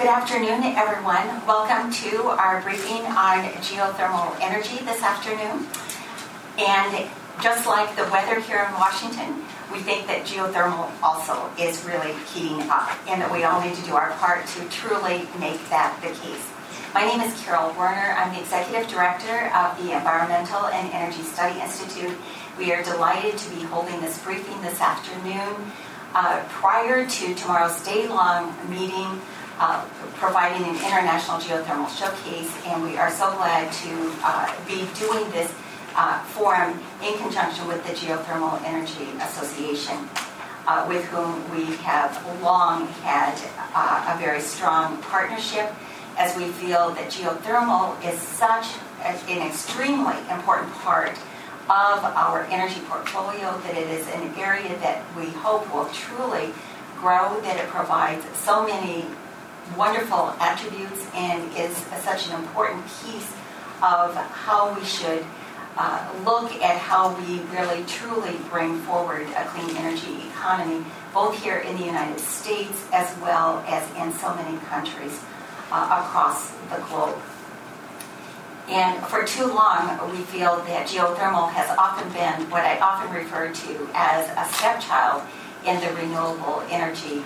Good afternoon, everyone. Welcome to our briefing on geothermal energy this afternoon. And just like the weather here in Washington, we think that geothermal also is really heating up and that we all need to do our part to truly make that the case. My name is Carol Werner. I'm the Executive Director of the Environmental and Energy Study Institute. We are delighted to be holding this briefing this afternoon uh, prior to tomorrow's day-long meeting uh, providing an international geothermal showcase, and we are so glad to uh, be doing this uh, forum in conjunction with the Geothermal Energy Association, uh, with whom we have long had uh, a very strong partnership as we feel that geothermal is such an extremely important part of our energy portfolio that it is an area that we hope will truly grow, that it provides so many wonderful attributes and is such an important piece of how we should uh, look at how we really truly bring forward a clean energy economy, both here in the United States as well as in so many countries uh, across the globe. And for too long, we feel that geothermal has often been what I often refer to as a stepchild in the renewable energy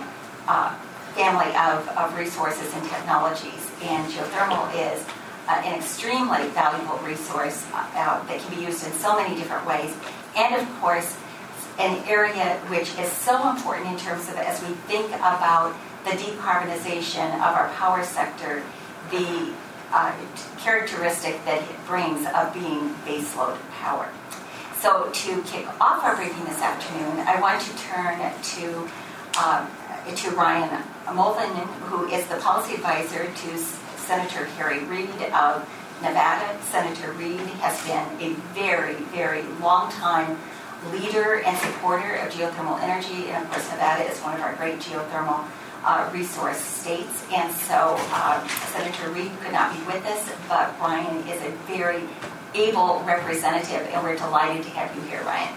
uh, family of, of resources and technologies. And geothermal is uh, an extremely valuable resource uh, uh, that can be used in so many different ways. And of course, an area which is so important in terms of as we think about the decarbonization of our power sector, the uh, characteristic that it brings of being baseload power. So to kick off our briefing this afternoon, I want to turn to um, to Ryan Mulvin, who is the policy advisor to Senator Harry Reid of Nevada. Senator Reid has been a very, very long time leader and supporter of geothermal energy, and of course, Nevada is one of our great geothermal uh, resource states. And so uh, Senator Reid could not be with us, but Ryan is a very able representative, and we're delighted to have you here, Ryan.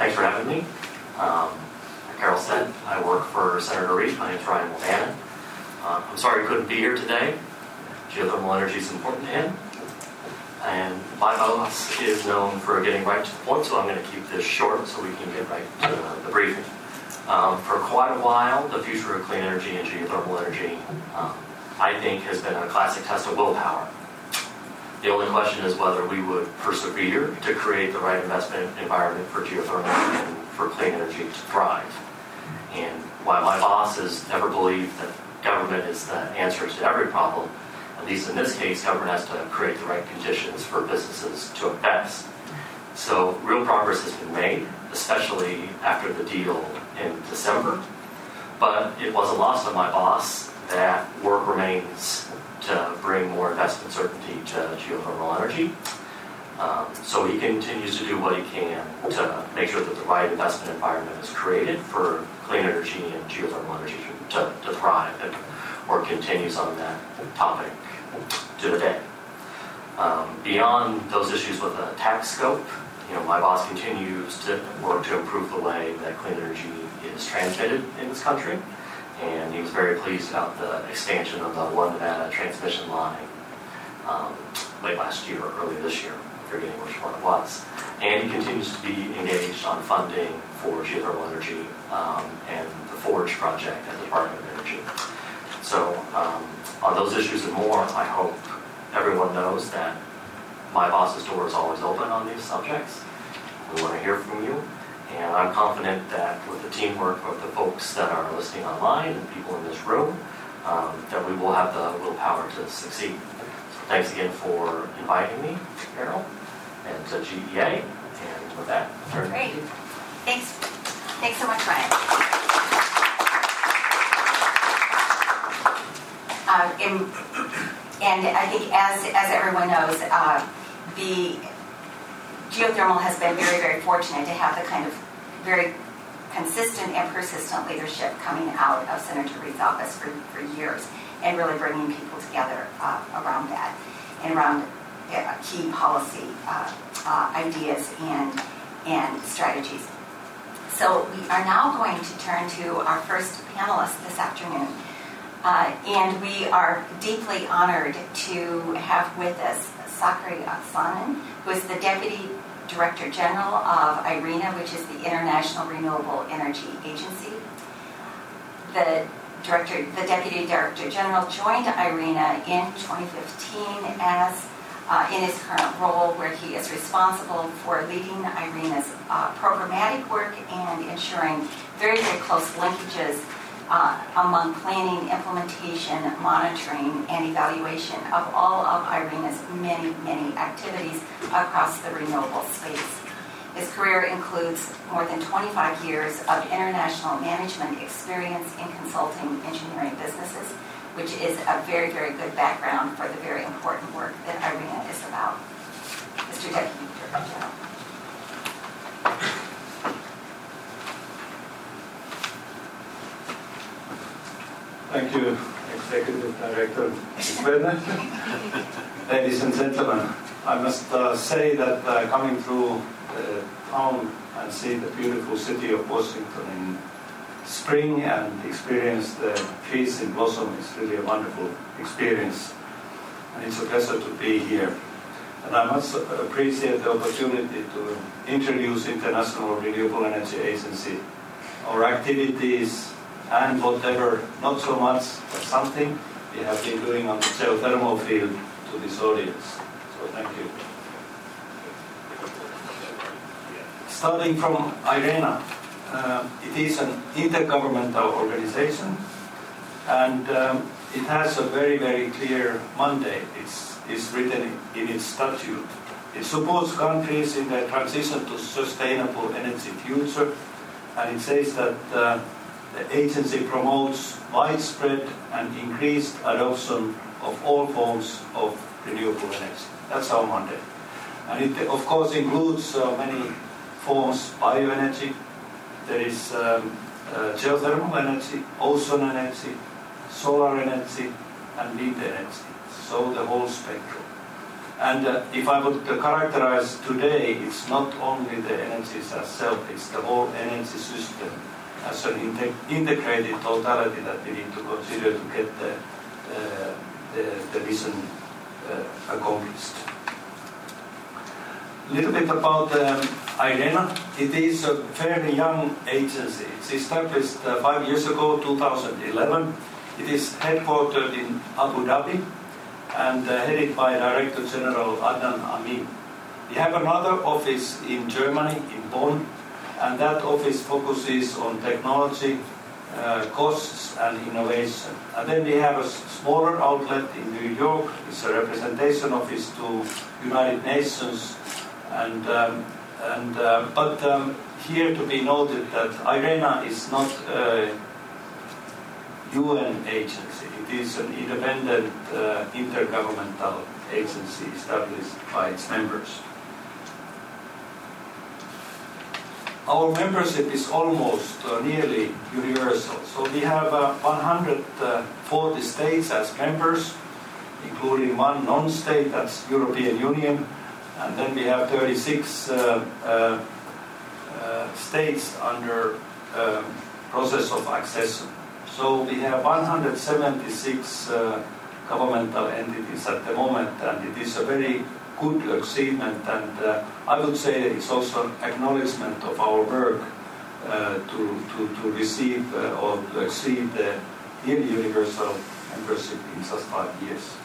Thanks for having me. Um, like Carol said, I work for Senator Reid. My name is Ryan Mulvannon. Uh, I'm sorry I couldn't be here today. Geothermal energy is important to him. And my boss is known for getting right to the point, so I'm going to keep this short so we can get right to the briefing. Um, for quite a while, the future of clean energy and geothermal energy, um, I think, has been a classic test of willpower. The only question is whether we would persevere to create the right investment environment for geothermal and for clean energy to thrive. And while my boss has never believed that government is the answer to every problem, at least in this case, government has to create the right conditions for businesses to invest. So real progress has been made, especially after the deal in December. But it wasn't lost on my boss that work remains to bring more investment certainty to geothermal energy. Um, so he continues to do what he can to make sure that the right investment environment is created for clean energy and geothermal energy to, to thrive. And continues on that topic to the day. Um, beyond those issues with the tax scope, you know, my boss continues to work to improve the way that clean energy is transmitted in this country and he was very pleased about the expansion of the One Nevada transmission line um, late last year or early this year, forgetting which one it was. And he continues to be engaged on funding for geothermal energy um, and the Forge project at the Department of Energy. So um, on those issues and more, I hope everyone knows that my boss's door is always open on these subjects. We want to hear from you. And I'm confident that with the teamwork of the folks that are listening online and people in this room, um, that we will have the willpower to succeed. So thanks again for inviting me, Carol, and to GEA. And with that, turn Great. Thanks. Thanks so much, Ryan. Uh, and, and, I think, as, as everyone knows, uh, the geothermal has been very, very fortunate to have the kind of very consistent and persistent leadership coming out of Senator Reid's office for, for years and really bringing people together uh, around that and around uh, key policy uh, uh, ideas and, and strategies. So we are now going to turn to our first panelist this afternoon. Uh, and we are deeply honored to have with us Sakari Oksanen, who is the Deputy Director General of IRENA, which is the International Renewable Energy Agency. The director, the Deputy Director General joined IRENA in 2015 as uh, in his current role where he is responsible for leading IRENA's uh, programmatic work and ensuring very, very close linkages uh, among planning, implementation, monitoring, and evaluation of all of IRENA's many, many activities across the renewable space. His career includes more than 25 years of international management experience in consulting engineering businesses, which is a very, very good background for the very important work that IRENA is about. Mr. Deputy Director General. Thank you, Executive Director. Ladies and gentlemen, I must uh, say that uh, coming through the town and see the beautiful city of Washington in spring and experience the trees in blossom is really a wonderful experience. And it's a pleasure to be here. And I must appreciate the opportunity to introduce International Renewable Energy Agency, our activities, and whatever, not so much, but something we have been doing on the geothermal field to this audience. So thank you. Starting from IRENA, uh, it is an intergovernmental organization and um, it has a very, very clear mandate. It's, it's written in its statute. It supports countries in their transition to sustainable energy future and it says that uh, the agency promotes widespread and increased adoption of all forms of renewable energy. That's our mandate. And it, of course, includes uh, many forms bioenergy, there is um, uh, geothermal energy, ocean energy, solar energy, and wind energy. So the whole spectrum. And uh, if I would characterize today, it's not only the energies as self, it's the whole energy system as an inte integrated totality that we need to consider to get the, uh, the, the vision uh, accomplished. A little bit about um, IRENA. It is a fairly young agency. It's established uh, five years ago, 2011. It is headquartered in Abu Dhabi and uh, headed by Director General Adnan Amin. We have another office in Germany, in Bonn, and that office focuses on technology, uh, costs, and innovation. And then we have a smaller outlet in New York. It's a representation office to United Nations, and um, and uh, but um, here to be noted that IRENA is not a UN agency. It is an independent uh, intergovernmental agency established by its members. Our membership is almost uh, nearly universal. So we have uh, 140 states as members, including one non-state, that's European Union, and then we have 36 uh, uh, uh states under um, process of accession. So we have 176 uh, governmental entities at the moment, and it is a very good achievement, and uh, I would say it's also an acknowledgement of our work uh, to, to, to receive uh, or to achieve the nearly universal membership in just five years.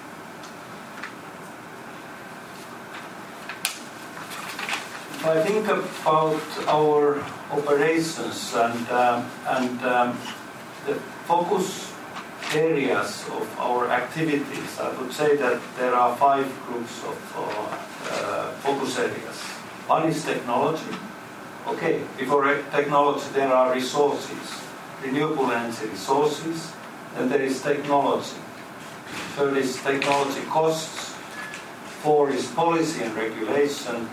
If I think about our operations and, um, and um, the focus areas of our activities, I would say that there are five groups of uh, focus areas. One is technology. Okay, before technology there are resources, renewable energy resources, and there is technology. Third is technology costs. Four is policy and regulation.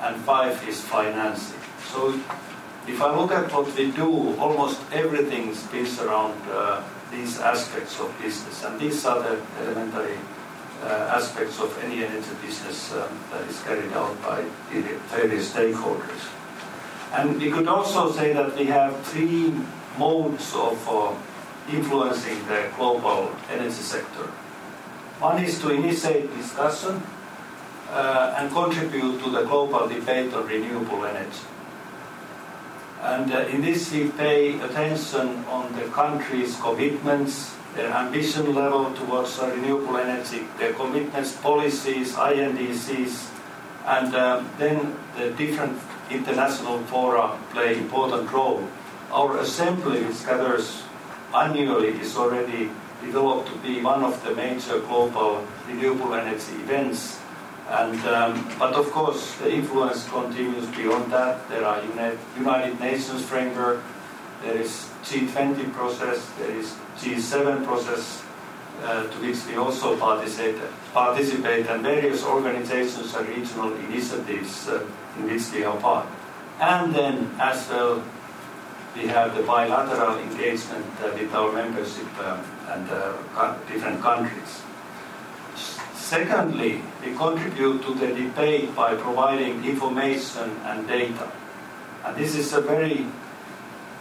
And five is financing. So if I look at what we do, almost everything spins around uh, these aspects of business. And these are the elementary uh, aspects of any energy business um, that is carried out by various stakeholders. And we could also say that we have three modes of uh, influencing the global energy sector. One is to initiate discussion uh, and contribute to the global debate on renewable energy. And uh, in this, we pay attention on the country's commitments, their ambition level towards uh, renewable energy, their commitments, policies, INDCs, and um, then the different international fora play important role. Our assembly, which gathers annually, is already developed to be one of the major global renewable energy events and, um, but of course, the influence continues beyond that. There are United Nations framework, there is G20 process, there is G7 process, uh, to which we also participate, participate, and various organizations and regional initiatives uh, in which we are part. And then, as well, we have the bilateral engagement uh, with our membership um, and uh, different countries. Secondly, we contribute to the debate by providing information and data. And this is a very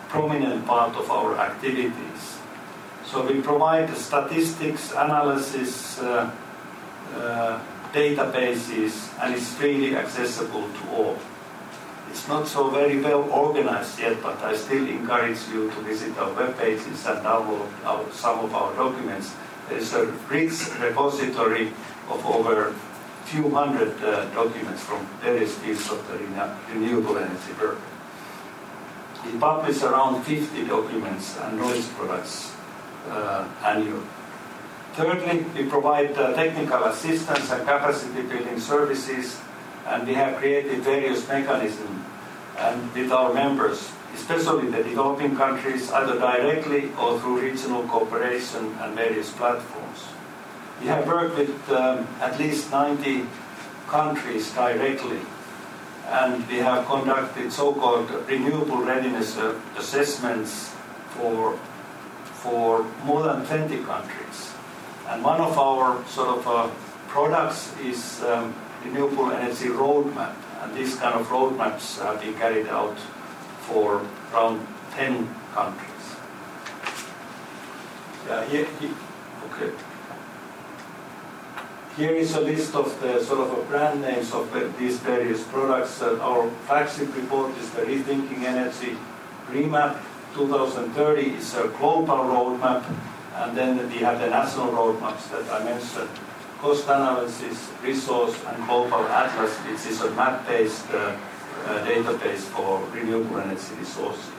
prominent part of our activities. So we provide statistics, analysis, uh, uh, databases, and it's freely accessible to all. It's not so very well organized yet, but I still encourage you to visit our web pages and download our, some of our documents. There is a rich repository of over few hundred uh, documents from various fields of the renewable energy work. We publish around 50 documents and noise products uh, annually. Thirdly, we provide uh, technical assistance and capacity building services, and we have created various mechanisms and with our members, especially the developing countries, either directly or through regional cooperation and various platforms. We have worked with um, at least 90 countries directly, and we have conducted so-called renewable readiness assessments for, for more than 20 countries. And one of our sort of uh, products is um, renewable energy roadmap, and these kind of roadmaps have been carried out for around 10 countries. Yeah, here, here, okay. Here is a list of the sort of brand names of these various products. Uh, our flagship report is the Rethinking Energy Remap 2030 is a global roadmap, and then we have the national roadmaps that I mentioned. Cost analysis, resource, and global atlas, which is a map-based uh, uh, database for renewable energy resources.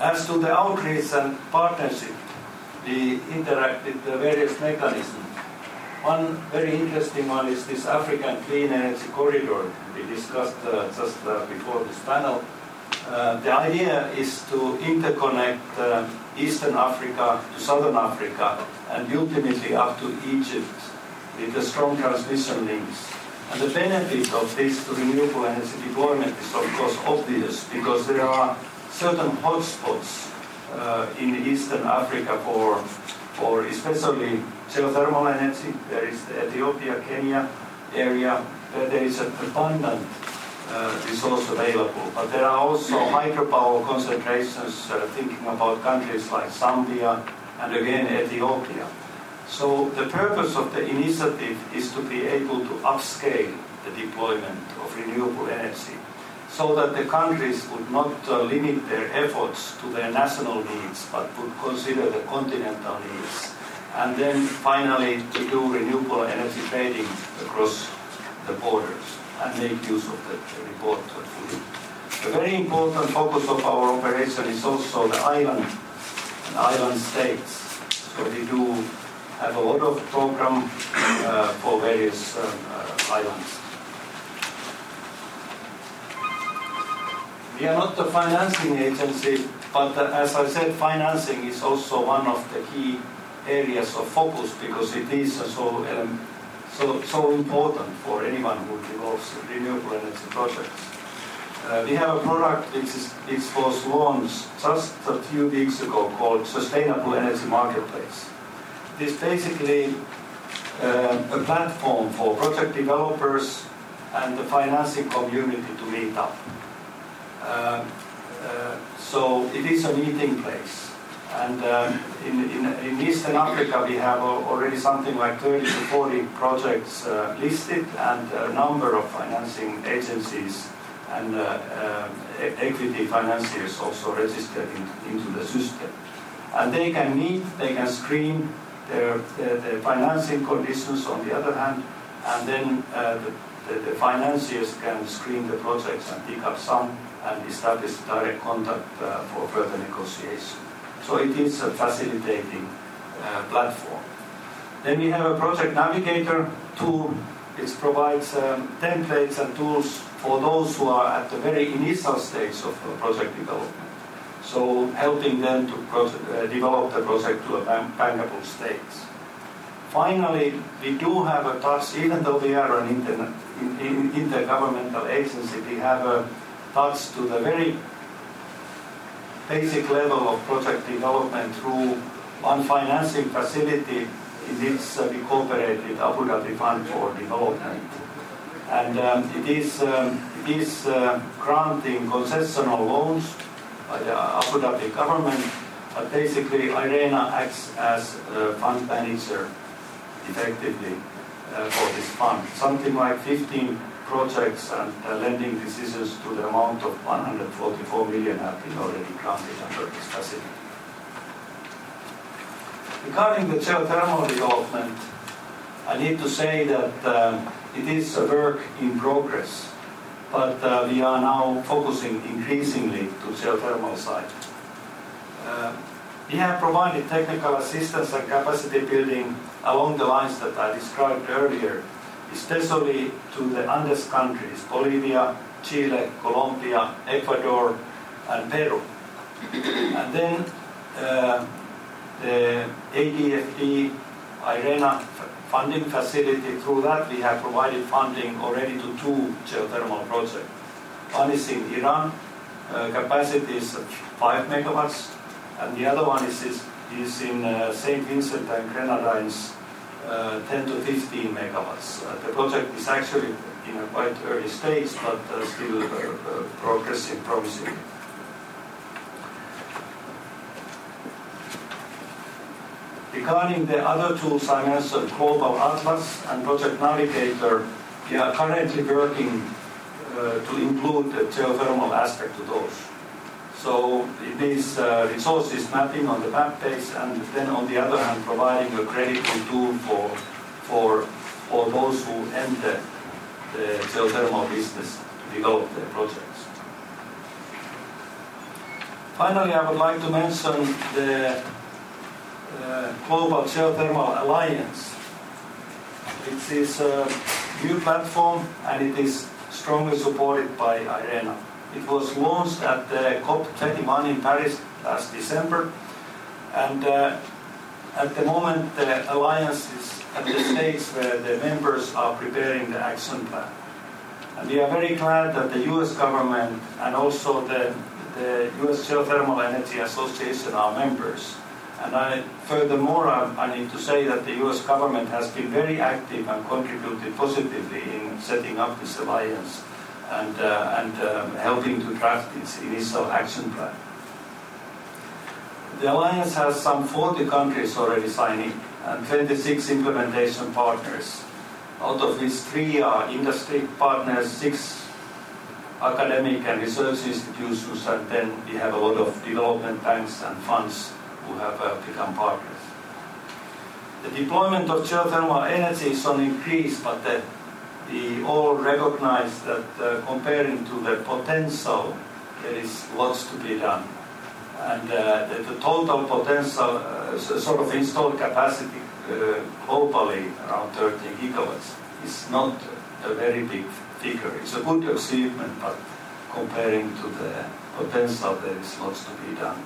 As to the outreach and partnership, we interact with the various mechanisms. One very interesting one is this African Clean Energy Corridor we discussed uh, just uh, before this panel. Uh, the idea is to interconnect uh, Eastern Africa to Southern Africa and ultimately up to Egypt with the strong transmission links. And the benefit of this renewable energy deployment is of course obvious because there are certain hotspots in Eastern Africa for, for especially geothermal energy. There is the Ethiopia, Kenya area where there is an abundant uh, resource available. But there are also hydropower concentrations, uh, thinking about countries like Zambia and again Ethiopia. So the purpose of the initiative is to be able to upscale the deployment of renewable energy so that the countries would not uh, limit their efforts to their national needs, but would consider the continental needs. And then finally, to do renewable energy trading across the borders and make use of the, report. A very important focus of our operation is also the island and island states. So we do have a lot of program uh, for various um, uh, islands. We are not a financing agency, but uh, as I said, financing is also one of the key areas of focus because it is so, um, so, so important for anyone who develops renewable energy projects. Uh, we have a product which, is, which was launched just a few weeks ago called Sustainable Energy Marketplace. It is basically uh, a platform for project developers and the financing community to meet up. Uh, uh, so it is a meeting place. And um, in, in, in, Eastern Africa, we have already something like 30 to 40 projects uh, listed and a number of financing agencies and uh, um, equity financiers also registered in, into the system. And they can meet, they can screen their, their, their financing conditions on the other hand, and then uh, the, the, the, financiers can screen the projects and pick up some and establish direct contact uh, for further negotiation. So it is a facilitating uh, platform. Then we have a project navigator tool It provides um, templates and tools for those who are at the very initial stage of project development. So helping them to uh, develop the project to a bankable stage. Finally, we do have a touch, even though we are an in, in, intergovernmental agency, we have a touch to the very basic level of project development through one financing facility in which uh, we cooperate with Abu Dhabi Fund for Development. And um, it is, um, it is uh, granting concessional loans by the Abu Dhabi government, but basically IRENA acts as a fund manager effectively uh, for this fund. Something like 15 projects and uh, lending decisions to the amount of 144 million have been already granted under this facility. Regarding the geothermal development, I need to say that uh, it is a work in progress but uh, we are now focusing increasingly to geothermal side. Uh, we have provided technical assistance and capacity building along the lines that I described earlier, especially to the Andes countries, Bolivia, Chile, Colombia, Ecuador, and Peru. and then uh, the ADFD IRENA funding facility. Through that, we have provided funding already to two geothermal projects. One is in Iran, uh, capacity is 5 megawatts, and the other one is, is, is in uh, St. Vincent and Grenadines, uh, 10 to 15 megawatts. Uh, the project is actually in a quite early stage, but uh, still uh, progressing promisingly. Regarding the other tools I mentioned, Global Atlas and Project Navigator, we are currently working uh, to include the geothermal aspect to those. So means uh, resources mapping on the map page, and then on the other hand, providing a credible tool for, for, for those who enter the geothermal business to develop their projects. Finally, I would like to mention the uh, Global Geothermal Alliance. It is a new platform and it is strongly supported by IRENA. It was launched at the COP21 in Paris last December and uh, at the moment the alliance is at the stage where the members are preparing the action plan. And we are very glad that the US government and also the, the US Geothermal Energy Association are members. And I, furthermore, I, I, need to say that the US government has been very active and contributed positively in setting up this alliance and, uh, and um, helping to draft its initial action plan. The alliance has some 40 countries already signing and 26 implementation partners, out of which three are industry partners, six academic and research institutions, and then we have a lot of development banks and funds who have uh, become partners. The deployment of geothermal energy is on increase, but the, we all recognize that uh, comparing to the potential, there is lots to be done. And uh, the, the, total potential, uh, sort of installed capacity uh, globally, around 30 gigawatts, is not a very big figure. It's a good achievement, but comparing to the potential, there is lots to be done.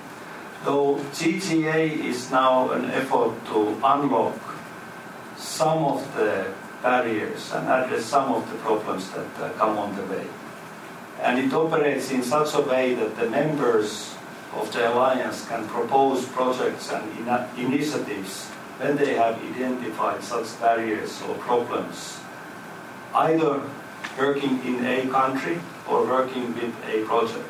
Though GGA is now an effort to unlock some of the barriers and address some of the problems that uh, come on the way. and it operates in such a way that the members of the alliance can propose projects and initiatives when they have identified such barriers or problems, either working in a country or working with a project.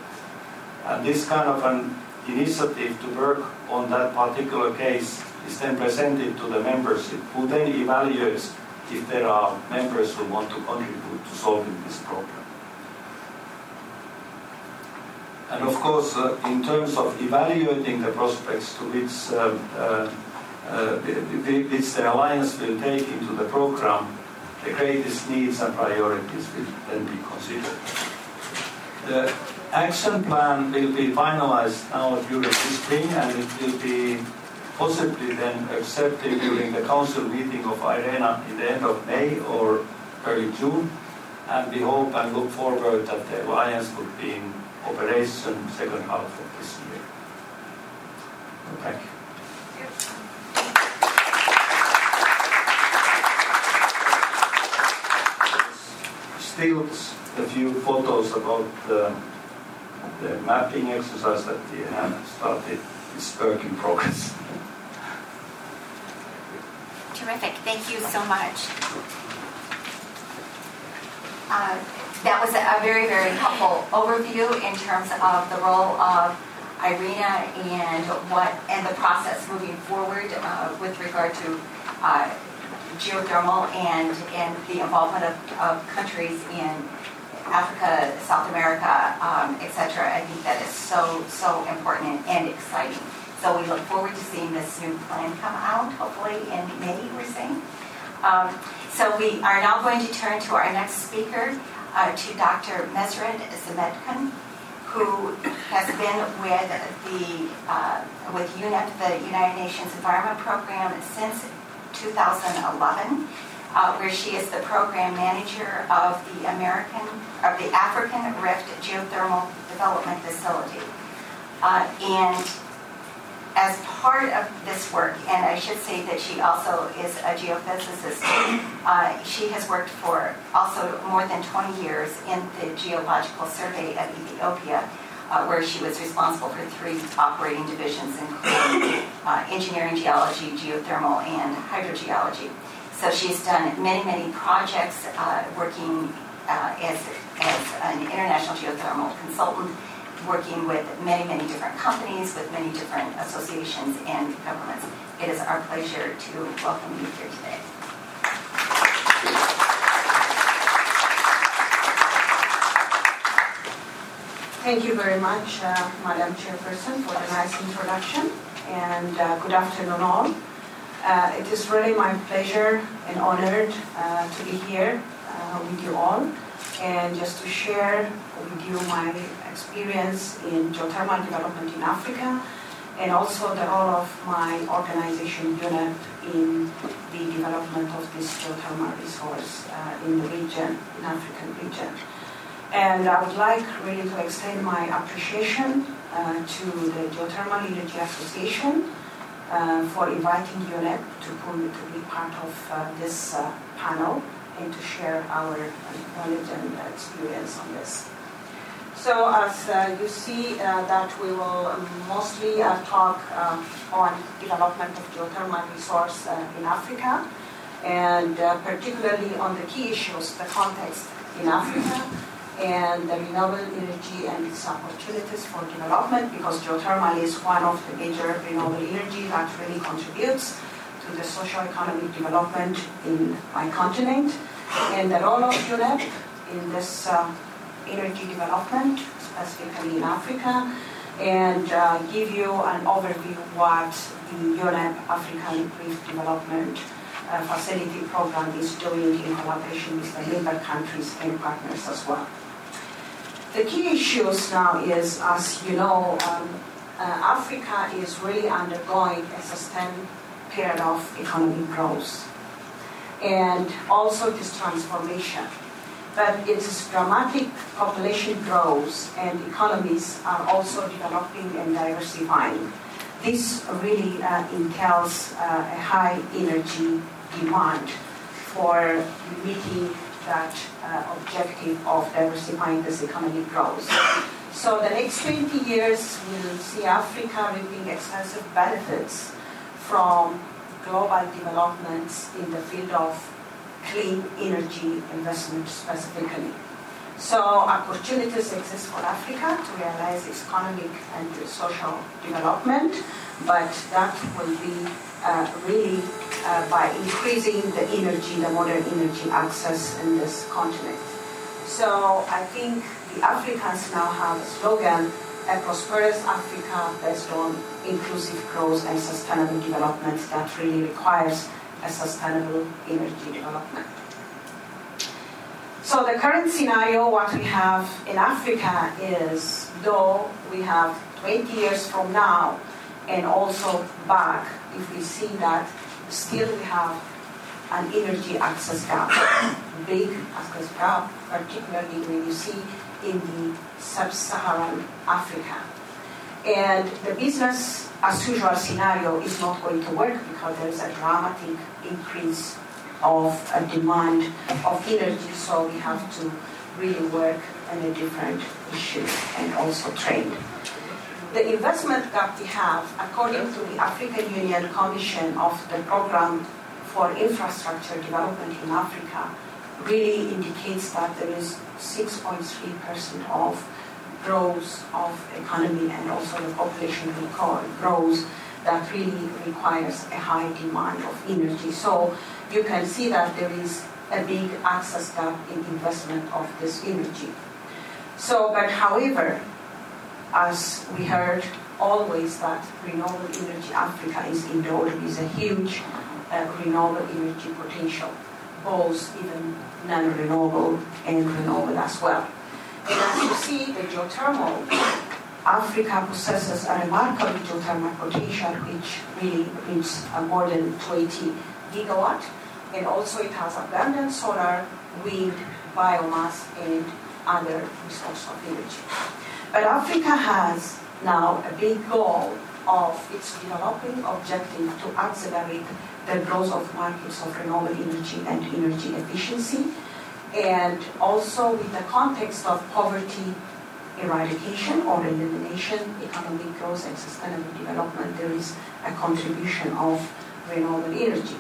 And this kind of an initiative to work on that particular case is then presented to the membership, who then evaluates if there are members who want to contribute to solving this problem. And of course, uh, in terms of evaluating the prospects to which, um, uh, uh, which the alliance will take into the program, the greatest needs and priorities will then be considered. The action plan will be finalized now during this spring and it will be possibly then accepted during the council meeting of IRENA in the end of May or early June. And we hope and look forward that the alliance would be in operation second half of this year. Thank you. Still a few photos about the, the mapping exercise that we have started. It's work in progress. Terrific. Thank you so much. Uh, that was a very, very helpful overview in terms of the role of IRENA and what and the process moving forward uh, with regard to uh, geothermal and and the involvement of, of countries in Africa, South America, um, etc. I think that is so so important and exciting. So we look forward to seeing this new plan come out, hopefully in May. We're saying. Um, so we are now going to turn to our next speaker, uh, to Dr. Meseret Zemedkun, who has been with the uh, with UNEP, the United Nations Environment Program, since 2011, uh, where she is the program manager of the American of the African Rift Geothermal Development Facility, uh, and as part of this work, and I should say that she also is a geophysicist, uh, she has worked for also more than 20 years in the Geological Survey of Ethiopia, uh, where she was responsible for three operating divisions, including uh, engineering geology, geothermal, and hydrogeology. So she's done many, many projects uh, working uh, as, as an international geothermal consultant working with many, many different companies, with many different associations and governments. It is our pleasure to welcome you here today. Thank you very much, uh, Madam Chairperson, for the nice introduction, and uh, good afternoon all. Uh, it is really my pleasure and honored uh, to be here uh, with you all and just to share with you my experience in geothermal development in Africa and also the role of my organization UNEP in the development of this geothermal resource uh, in the region, in African region. And I would like really to extend my appreciation uh, to the Geothermal Energy Association uh, for inviting UNEP to, to be part of uh, this uh, panel and to share our knowledge and experience on this. So as uh, you see uh, that we will mostly uh, talk uh, on development of geothermal resource uh, in Africa and uh, particularly on the key issues, the context in Africa and the renewable energy and its opportunities for development because geothermal is one of the major renewable energy that really contributes the socio-economic development in my continent and the role of UNEP in this energy development, specifically in Africa, and uh, give you an overview what the UNEP African Rift Development uh, Facility Program is doing in collaboration with the member countries and partners as well. The key issues now is, as you know, um, uh, Africa is really undergoing a sustained period of economic growth and also this transformation but its dramatic population growth and economies are also developing and diversifying. This really uh, entails uh, a high energy demand for meeting that uh, objective of diversifying this economic growth. So the next 20 years will see Africa reaping extensive benefits from global developments in the field of clean energy investment specifically. So opportunities exist for Africa to realize economic and social development, but that will be uh, really uh, by increasing the energy, the modern energy access in this continent. So I think the Africans now have a slogan, a prosperous Africa based on inclusive growth and sustainable development that really requires a sustainable energy development. So the current scenario, what we have in Africa is, though we have 20 years from now, and also back, if we see that still we have an energy access gap, big access gap, particularly when you see in the sub-Saharan Africa. And the business as usual scenario is not going to work because there is a dramatic increase of a demand of energy, so we have to really work on a different issue and also trade. The investment gap we have, according to the African Union Commission of the Program for Infrastructure Development in Africa, really indicates that there is 6.3% of growth of economy and also the population growth that really requires a high demand of energy. So you can see that there is a big access gap in investment of this energy. So, but however, as we heard always that renewable energy Africa is endowed with a huge uh, renewable energy potential, both even non-renewable and renewable as well. And as you see, the geothermal, Africa possesses a remarkable geothermal potential, which really uh, more than 20 gigawatt. And also it has abundant solar, wind, biomass, and other resources of energy. But Africa has now a big goal of its developing objective to accelerate the growth of markets of renewable energy and energy efficiency, and also with the context of poverty eradication or elimination, economic growth and sustainable development, there is a contribution of renewable energy.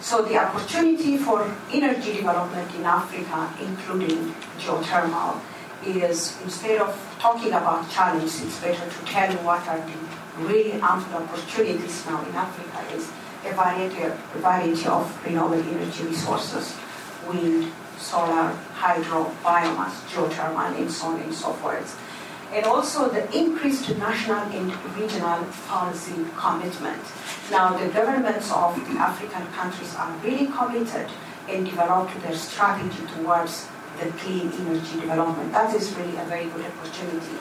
So the opportunity for energy development in Africa, including geothermal, is instead of talking about challenges, it's better to tell you what are the really ample opportunities now in Africa is a variety, a variety of renewable energy resources, wind, solar, hydro, biomass, geothermal, and so on and so forth and also the increased national and regional policy commitment. Now, the governments of the African countries are really committed and developed their strategy towards the clean energy development. That is really a very good opportunity.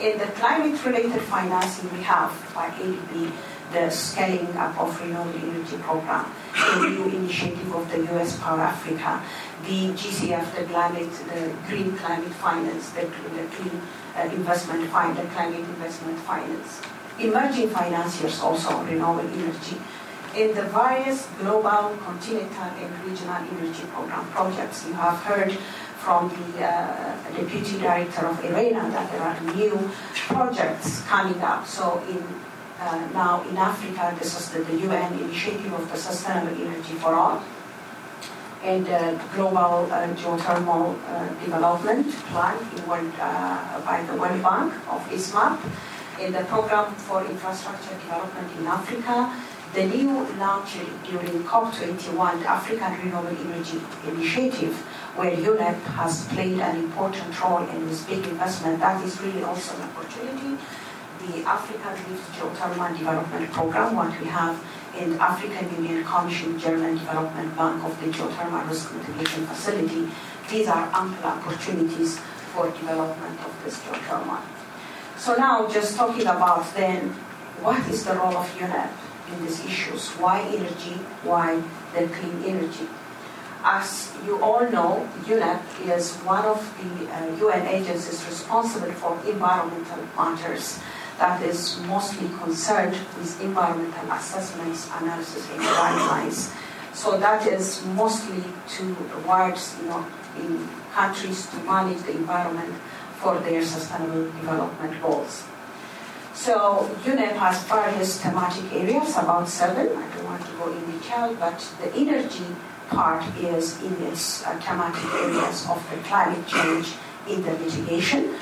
In the climate-related financing we have by ADB, the scaling up of renewable energy program, the new initiative of the U.S. Power Africa, the GCF, the climate, the green climate finance, the, the clean uh, investment fund, the climate investment finance. Emerging financiers also on renewable energy. In the various global, continental, and regional energy program projects, you have heard from the uh, deputy director of IRENA that there are new projects coming up. So in uh, now in Africa, this is the, the UN initiative of the Sustainable Energy for All and the global uh, geothermal uh, development plan world, uh, by the World Bank of ESMAP, in the program for infrastructure development in Africa, the new launch during COP21, the African Renewable Energy Initiative, where UNEP has played an important role in this big investment. That is really also an opportunity. The African Rift Geothermal Development Program, what we have in the African Union Commission German Development Bank of the Geothermal Risk Mitigation Facility. These are ample opportunities for development of this geothermal. So now just talking about then what is the role of UNEP in these issues? Why energy? Why the clean energy? As you all know, UNEP is one of the uh, UN agencies responsible for environmental matters that is mostly concerned with environmental assessments, analysis, and guidelines So that is mostly towards, you know, in countries to manage the environment for their sustainable development goals. So UNEP has various thematic areas, about seven. I don't want to go in detail, but the energy part is in its uh, thematic areas of the climate change in the mitigation.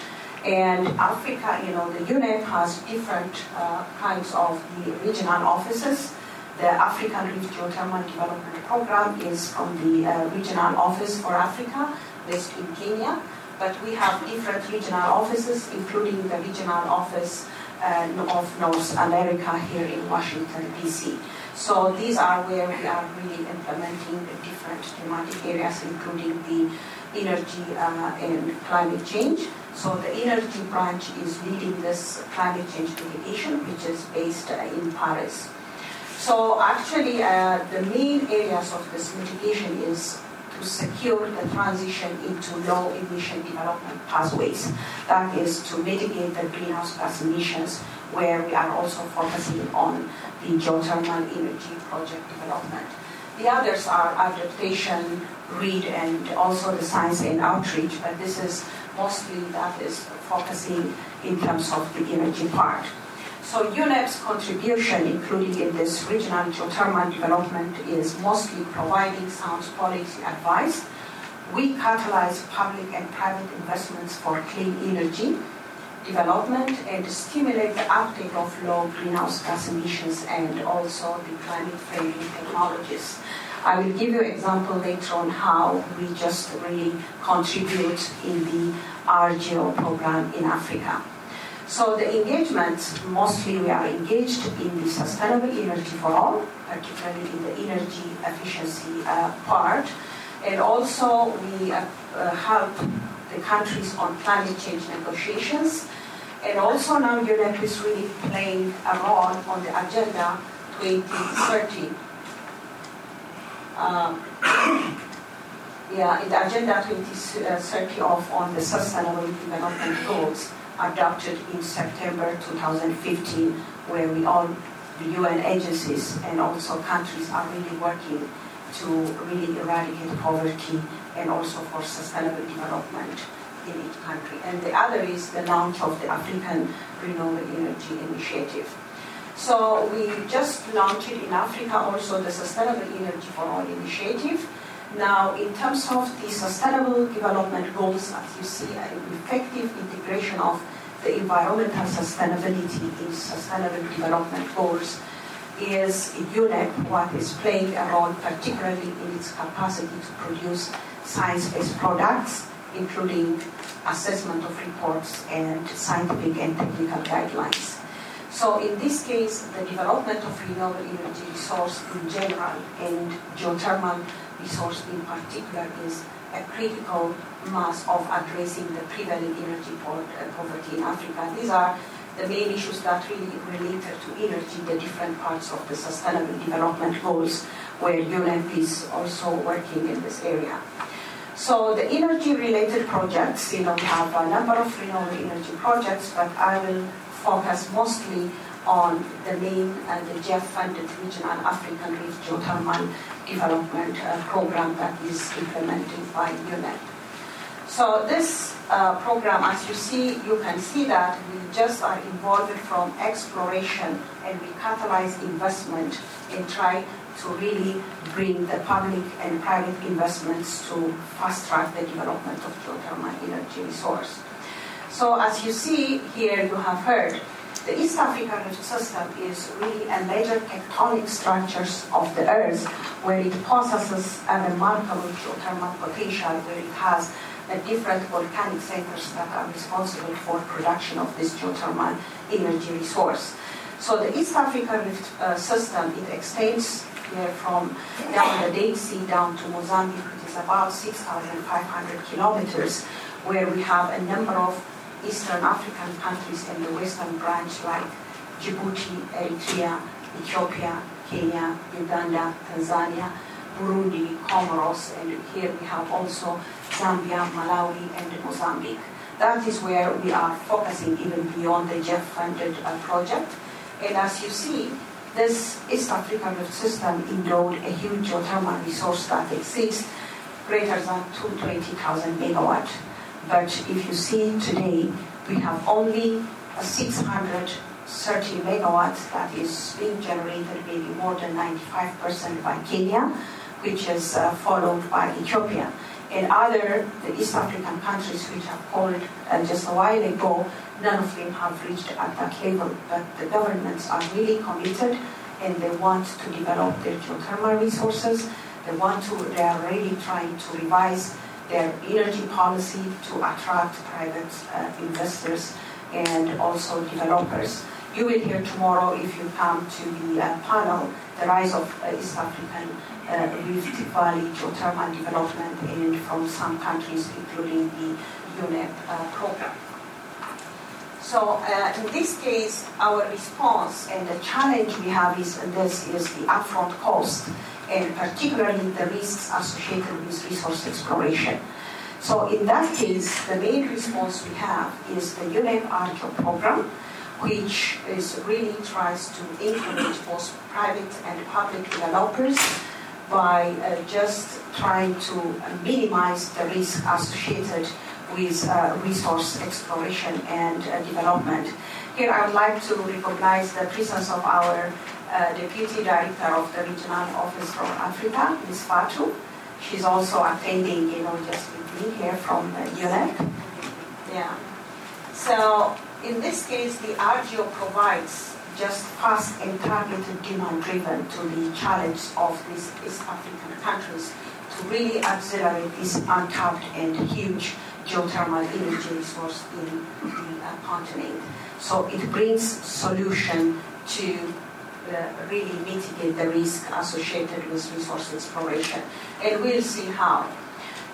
And Africa, you know, the UNEP has different uh, kinds of the regional offices. The African Rift Geothermal Development Program is from the uh, regional office for Africa, based in Kenya. But we have different regional offices, including the regional office uh, of North America here in Washington, D.C. So these are where we are really implementing the different thematic areas, including the energy uh, and climate change. So the energy branch is leading this climate change mitigation, which is based uh, in Paris. So actually, uh, the main areas of this mitigation is to secure the transition into low emission development pathways. That is to mitigate the greenhouse gas emissions, where we are also focusing on the geothermal energy project development. The others are adaptation, REDD, and also the science and outreach, but this is mostly that is focusing in terms of the energy part. So UNEP's contribution, including in this regional geothermal development, is mostly providing sound policy advice. We catalyze public and private investments for clean energy development and stimulate the uptake of low greenhouse gas emissions and also the climate-friendly technologies. I will give you an example later on how we just really contribute in the Argeo program in Africa. So the engagement, mostly we are engaged in the sustainable energy for all, particularly in the energy efficiency uh, part. And also we uh, uh, help the countries on climate change negotiations. And also now UNEP is really playing a role on the agenda 2030. Um, yeah, in the agenda 2030 of on the sustainable development goals adopted in September 2015, where we all, the UN agencies and also countries are really working to really eradicate poverty and also for sustainable development in each country. And the other is the launch of the African Renewable Energy Initiative. So we just launched in Africa also the Sustainable Energy for All initiative. Now, in terms of the sustainable development goals, as you see, an effective integration of the environmental sustainability in sustainable development goals is UNEP what is playing a role, particularly in its capacity to produce science-based products, including assessment of reports and scientific and technical guidelines. So in this case, the development of renewable energy resource in general and geothermal resource in particular is a critical mass of addressing the prevailing energy uh, poverty in Africa. These are the main issues that really related to energy, the different parts of the sustainable development goals where UNEP is also working in this area. So the energy-related projects, you know, we have a number of renewable energy projects, but I will focus mostly on the main uh, the GEF-funded regional African Rift Geothermal Development uh, Program that is implemented by UNEP. So this uh, program, as you see, you can see that we just are involved from exploration and we catalyze investment and try to really bring the public and private investments to fast track the development of geothermal energy resource. So as you see here, you have heard, the East African Rift System is really a major tectonic structures of the Earth where it possesses a remarkable geothermal potential, where it has the different volcanic centers that are responsible for production of this geothermal energy resource. So the East African Rift uh, System, it extends here from down the Dead Sea down to Mozambique, which is about 6,500 kilometers, where we have a number of Eastern African countries and the western branch like Djibouti, Eritrea, Ethiopia, Kenya, Uganda, Tanzania, Burundi, Comoros, and here we have also Zambia, Malawi, and Mozambique. That is where we are focusing even beyond the GEF-funded uh, project. And as you see, this East African system endowed a huge geothermal resource that exists greater than 220,000 megawatt. But if you see today, we have only 630 megawatts that is being generated, maybe more than 95% by Kenya, which is uh, followed by Ethiopia. And other the East African countries which have called uh, just a while ago, none of them have reached at that level. But the governments are really committed and they want to develop their geothermal resources. They want to, they are really trying to revise their energy policy to attract private uh, investors and also developers. You will hear tomorrow, if you come to the uh, panel, the rise of uh, East African uh, Rift Valley geothermal development and from some countries, including the UNEP uh, program. So uh, in this case, our response and the challenge we have is this is the upfront cost and particularly the risks associated with resource exploration. So in that case, the main response we have is the UNEP Argeo program, which is really tries to encourage both private and public developers by uh, just trying to minimize the risk associated with uh, resource exploration and uh, development. Here I would like to recognize the presence of our uh, Deputy Director of the Regional Office for Africa, Ms. Fatu. She's also attending, you know, just with me here from uh, UNEP. Yeah. So in this case, the Argeo provides just fast and targeted demand driven to the challenge of these East African countries to really accelerate this untapped and huge geothermal energy resource in the uh, continent. So it brings solution to really mitigate the risk associated with resource exploration. And we'll see how.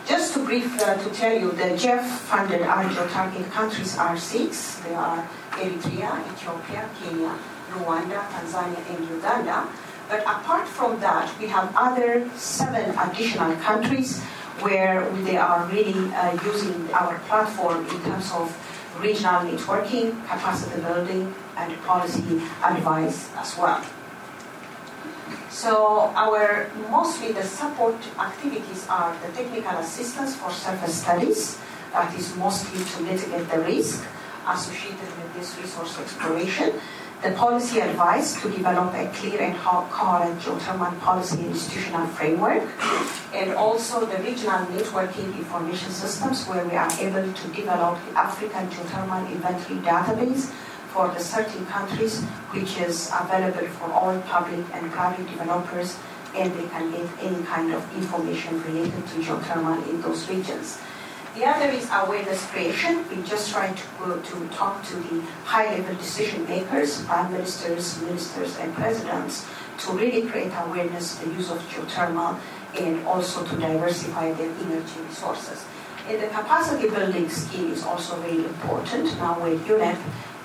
Just to brief uh, to tell you, the GEF-funded Argeo target countries are six. They are Eritrea, Ethiopia, Kenya, Rwanda, Tanzania, and Uganda. But apart from that, we have other seven additional countries where they are really uh, using our platform in terms of regional networking, capacity building, and policy advice as well. So our mostly the support activities are the technical assistance for surface studies, that is mostly to mitigate the risk associated with this resource exploration. The policy advice to develop a clear and coherent geothermal policy institutional framework, and also the regional networking information systems where we are able to develop the African geothermal inventory database for the 13 countries, which is available for all public and private developers, and they can get any kind of information related to geothermal in those regions. The other is awareness creation. We just try to go to talk to the high-level decision makers, prime ministers, ministers, and presidents to really create awareness the use of geothermal and also to diversify their energy resources. And the capacity building scheme is also very important now where UNEP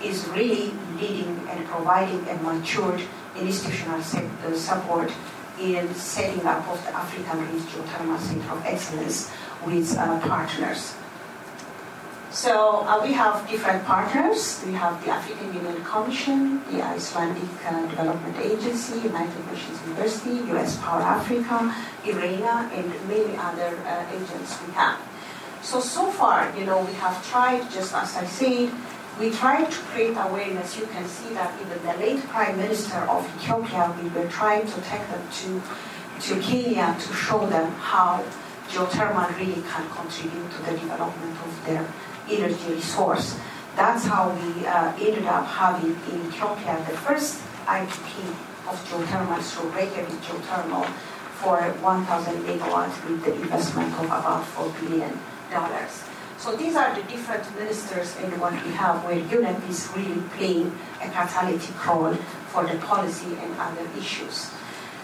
is really leading and providing a matured institutional uh, support in setting up of the African Rift Geothermal Center of Excellence with uh, partners. So uh, we have different partners. We have the African Union Commission, the Icelandic uh, Development Agency, United Nations University, US Power Africa, IRENA, and many other uh, agents we have. So, so far, you know, we have tried, just as I said, we tried to create awareness. You can see that even the late Prime Minister of Ethiopia, we were trying to take them to, to Kenya to show them how geothermal really can contribute to the development of their energy resource. That's how we uh, ended up having in Ethiopia the first IPP of geothermal through Reykjavik Geothermal for 1,000 megawatts with the investment of about $4 billion. So these are the different ministers in what we have where UNEP is really playing a catalytic role for the policy and other issues.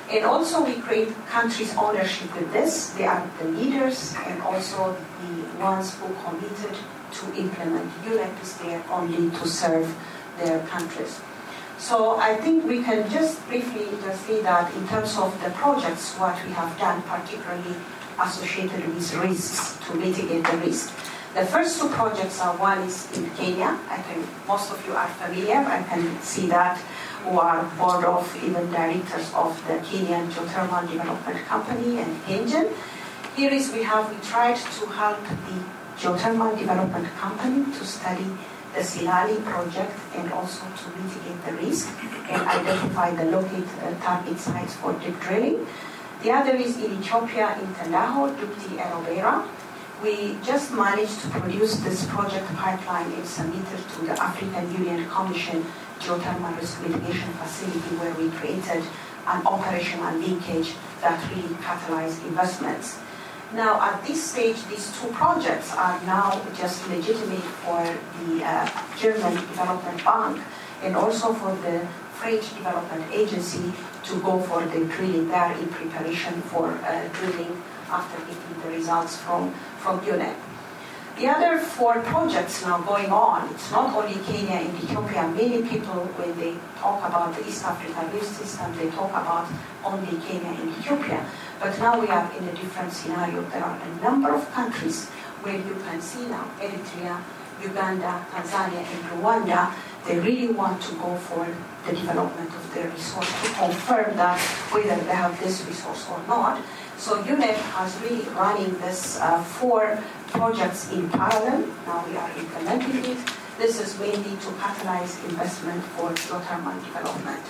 And also we create countries' ownership with this. They are the leaders and also the ones who committed to implement. UNEP is there only to serve their countries. So I think we can just briefly just say that in terms of the projects, what we have done, particularly associated with risks to mitigate the risk. The first two projects are one is in Kenya. I think most of you are familiar. I can see that who are board of even directors of the Kenyan Geothermal Development Company and KenGen. Here is we have we tried to help the Geothermal Development Company to study the Silali project and also to mitigate the risk and identify the located uh, target sites for deep drilling. The other is in Ethiopia, in Tendaho, Dubti and Obera. We just managed to produce this project pipeline and submit it to the African Union Commission geothermal risk mitigation facility where we created an operational linkage that really catalyzed investments. Now, at this stage, these two projects are now just legitimate for the uh, German Development Bank and also for the French Development Agency to go for the drilling there in preparation for uh, drilling after getting the results from, from UNEP. The other four projects now going on, it's not only Kenya and Ethiopia. Many people, when they talk about the East African rift system, they talk about only Kenya and Ethiopia. But now we are in a different scenario. There are a number of countries where you can see now Eritrea, Uganda, Tanzania, and Rwanda, they really want to go for the development of their resource to confirm that whether they have this resource or not. So UNEP has really running this uh, four projects in parallel. Now we are implementing it. This is mainly to catalyze investment for geothermal development.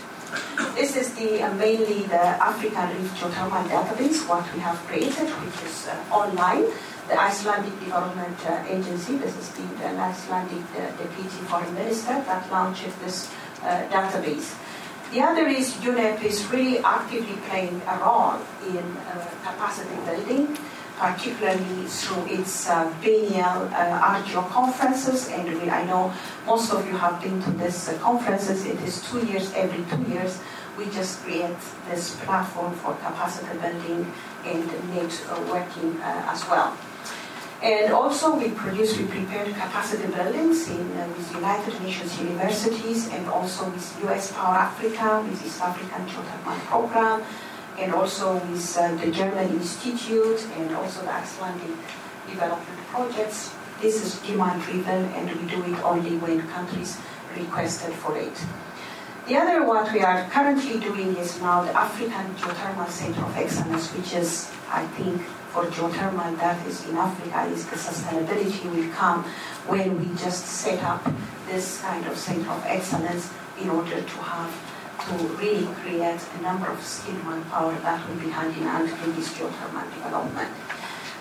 This is the uh, mainly the African Rift Geothermal Database, what we have created, which is uh, online. The Icelandic Development uh, Agency, this is the, the Icelandic uh, Deputy Foreign Minister that launched this uh, database. The other is UNEP is really actively playing a role in uh, capacity building particularly through its uh, biennial uh, Argeo conferences. And we, I know most of you have been to these uh, conferences. It is two years, every two years. We just create this platform for capacity building and networking uh, as well. And also we produce, we prepare capacity buildings in, uh, with United Nations universities and also with US Power Africa, with East African Geothermal Program, and also with uh, the German Institute and also the Icelandic development projects. This is demand driven and we do it only when countries requested for it. The other what we are currently doing is now the African Geothermal Center of Excellence, which is, I think, for geothermal that is in Africa is the sustainability will come when we just set up this kind of center of excellence in order to have to really create a number of skilled manpower that will be hand in in this geothermal development.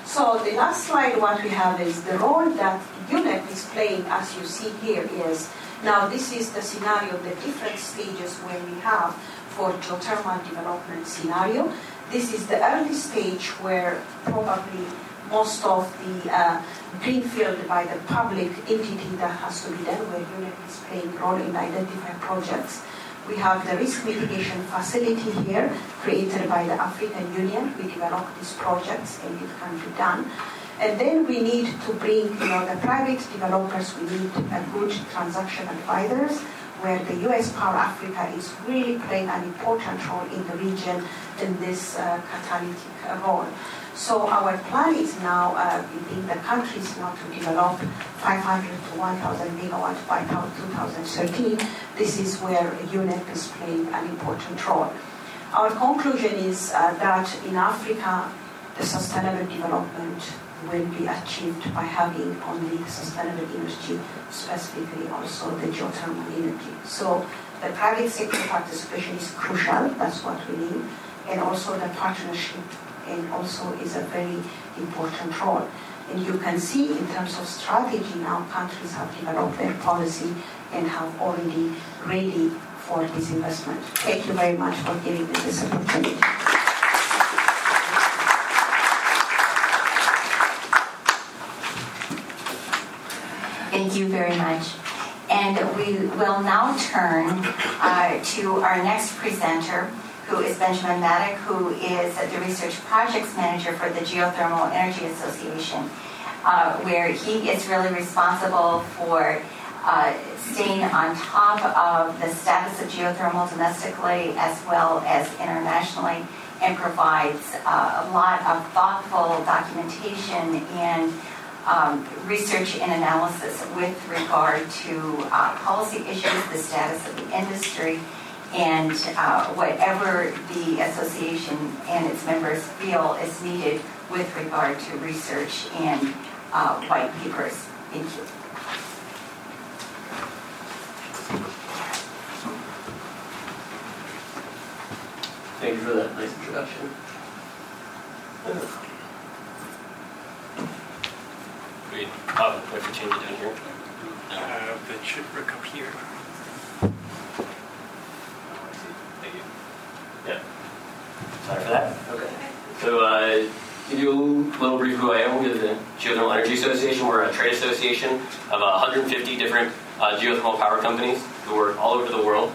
So the last slide, what we have is the role that UNEP is playing, as you see here, is now this is the scenario, the different stages where we have for geothermal development scenario. This is the early stage where probably most of the uh, greenfield by the public entity that has to be done, where UNEP is playing a role in identifying projects. We have the risk mitigation facility here created by the African Union. We develop these projects and it can be done. And then we need to bring, you know, the private developers, we need a good transaction advisors where the US Power Africa is really playing an important role in the region in this uh, catalytic role. So our plan is now uh, in the countries now to develop 500 to 1,000 megawatts by 2013. This is where UNEP is playing an important role. Our conclusion is uh, that in Africa, the sustainable development will be achieved by having only sustainable energy, specifically also the geothermal energy. So the private sector participation is crucial, that's what we need, and also the partnership and also is a very important role. And you can see in terms of strategy now countries have developed their policy and have already ready for this investment. Thank you very much for giving me this opportunity. Thank you very much. And we will now turn uh, to our next presenter, who is Benjamin Matek, who is the Research Projects Manager for the Geothermal Energy Association, uh, where he is really responsible for uh, staying on top of the status of geothermal domestically as well as internationally and provides uh, a lot of thoughtful documentation and um, research and analysis with regard to uh, policy issues, the status of the industry, and uh, whatever the association and its members feel is needed with regard to research and uh, white papers. Thank you. Thank you for that nice introduction. Great. Oh, do I have to change it down here? Uh, That should work up here. Oh, I see. Thank you. Yeah. Sorry for that. Okay. So, uh, give you a little brief who I am. We're the Geothermal Energy Association. We're a trade association of 150 different uh, geothermal power companies who work all over the world.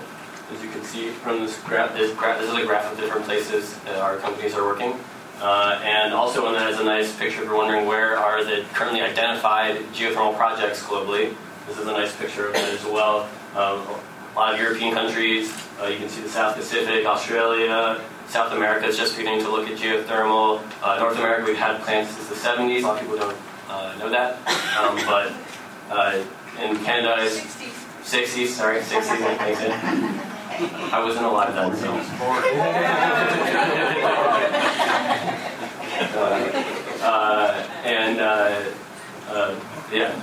As you can see from this graph, this, graph, this is a graph of different places that our companies are working. Uh, and also on that is a nice picture if you're wondering where are the currently identified geothermal projects globally. This is a nice picture of that as well. Um, a lot of European countries, uh, you can see the South Pacific, Australia, South America is just beginning to look at geothermal. Uh, North America, we've had plants since the 70s. A lot of people don't uh, know that. Um, but uh, in Canada, is 60s, sorry, 60s, thanks. Ed. I wasn't alive then, so. uh, and uh, uh, yeah.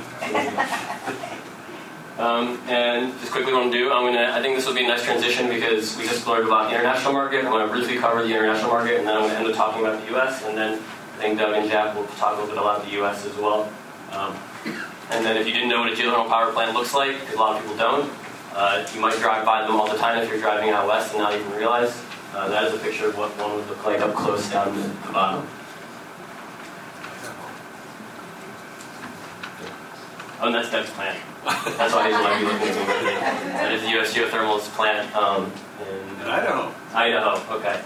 Um, and just quickly, what I'm gonna do, I'm gonna. I think this will be a nice transition because we just learned about the international market. I'm gonna briefly cover the international market, and then I'm gonna end up talking about the U.S. And then I think Doug and Jack will talk a little bit about the U.S. as well. Um, and then if you didn't know what a geothermal power plant looks like, a lot of people don't, uh, you might drive by them all the time if you're driving out west and not even realize. Uh, that is a picture of what one would look like up close down the, the bottom. Oh, and that's Doug's plant. That's why he's might be looking at me. That is the U.S. Geothermal's plant um, in Idaho. Idaho. Okay.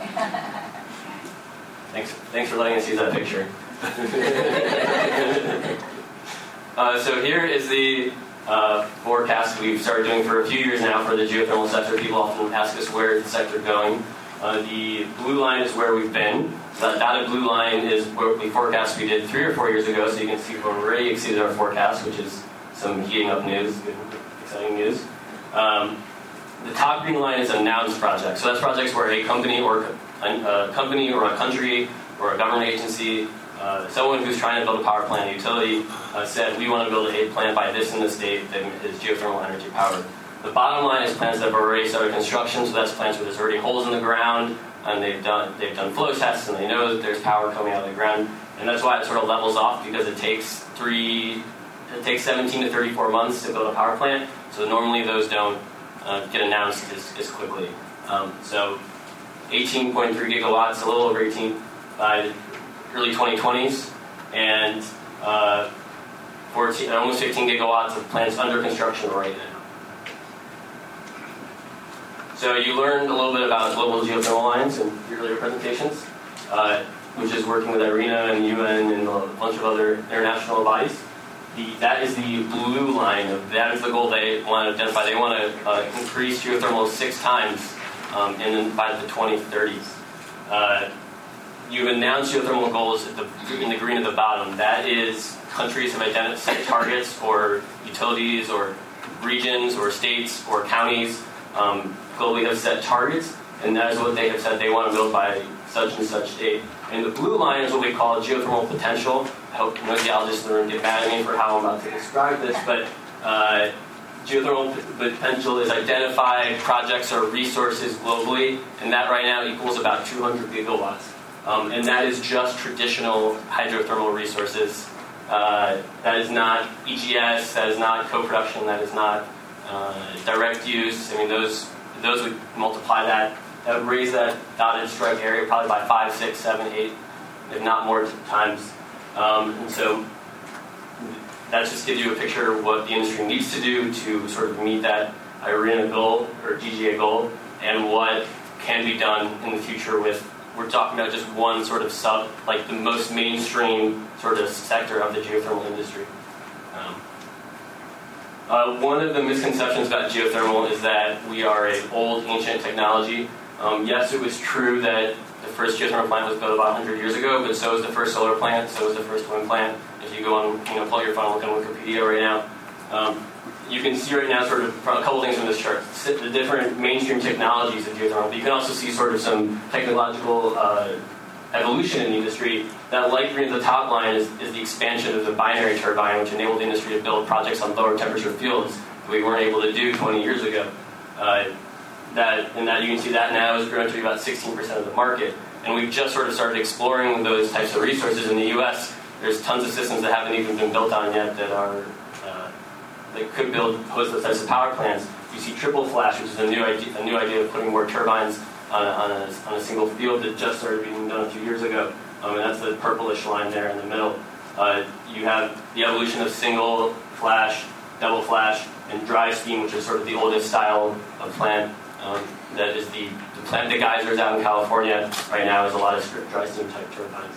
Thanks. Thanks for letting us use that picture. uh, so here is the uh, forecast we've started doing for a few years now for the geothermal sector. People often ask us where is the sector going. Uh, the blue line is where we've been. That dotted blue line is what we forecast we did three or four years ago. So you can see we've already exceeded our forecast, which is some heating up news, exciting news. Um, the top green line is announced projects. So that's projects where a company or a company or a country or a government agency, uh, someone who's trying to build a power plant, a utility, uh, said we want to build a plant by this in this date that is geothermal energy powered. The bottom line is plants that have already started construction, so that's plants where there's already holes in the ground and they've done they've done flow tests and they know that there's power coming out of the ground, and that's why it sort of levels off because it takes three it takes 17 to 34 months to build a power plant. So normally those don't uh, get announced as, as quickly. Um, so 18.3 gigawatts, a little over 18 by early 2020s, and uh, 14, almost 15 gigawatts of plants under construction right now. So you learned a little bit about Global Geothermal Alliance in your earlier presentations, uh, which is working with IRENA and UN and a bunch of other international bodies. The, that is the blue line. Of, that is the goal they want to identify. They want to uh, increase geothermal six times um, by the 2030s. Uh, you've announced geothermal goals the, in the green at the bottom. That is countries have identified targets or utilities or regions or states or counties um, globally have set targets, and that is what they have said they want to build by such and such date. And the blue line is what we call geothermal potential. I hope no geologists in the room get mad at me for how I'm about to describe this, but uh, geothermal potential is identified projects or resources globally, and that right now equals about 200 gigawatts. Um, and that is just traditional hydrothermal resources. Uh, that is not EGS, that is not co-production, that is not uh, direct use. I mean, those those would multiply that. That would raise that dotted stripe area probably by five, six, seven, eight, if not more times. Um, and so that just gives you a picture of what the industry needs to do to sort of meet that IRENA goal or GGA goal, and what can be done in the future with. We're talking about just one sort of sub, like the most mainstream sort of sector of the geothermal industry. Um, uh, one of the misconceptions about geothermal is that we are an old, ancient technology. Um, yes, it was true that the first geothermal plant was built about 100 years ago, but so was the first solar plant, so was the first wind plant. If you go on, you know, pull your phone, look on Wikipedia right now. Um, you can see right now sort of a couple things from this chart. The different mainstream technologies of geothermal. But you can also see sort of some technological uh, evolution in the industry. That light green at the top line is, is the expansion of the binary turbine, which enabled the industry to build projects on lower temperature fields that we weren't able to do 20 years ago. Uh, that and that you can see that now has grown to about 16% of the market. And we've just sort of started exploring those types of resources in the U.S. There's tons of systems that haven't even been built on yet that are that could build those types of power plants. You see triple flash, which is a new idea, a new idea of putting more turbines on a, on a, on a single field that just started being done a few years ago. Um, and that's the purplish line there in the middle. Uh, you have the evolution of single flash, double flash, and dry steam, which is sort of the oldest style of plant. Um, that is the, the plant, the geysers out in California right now is a lot of dry steam type turbines.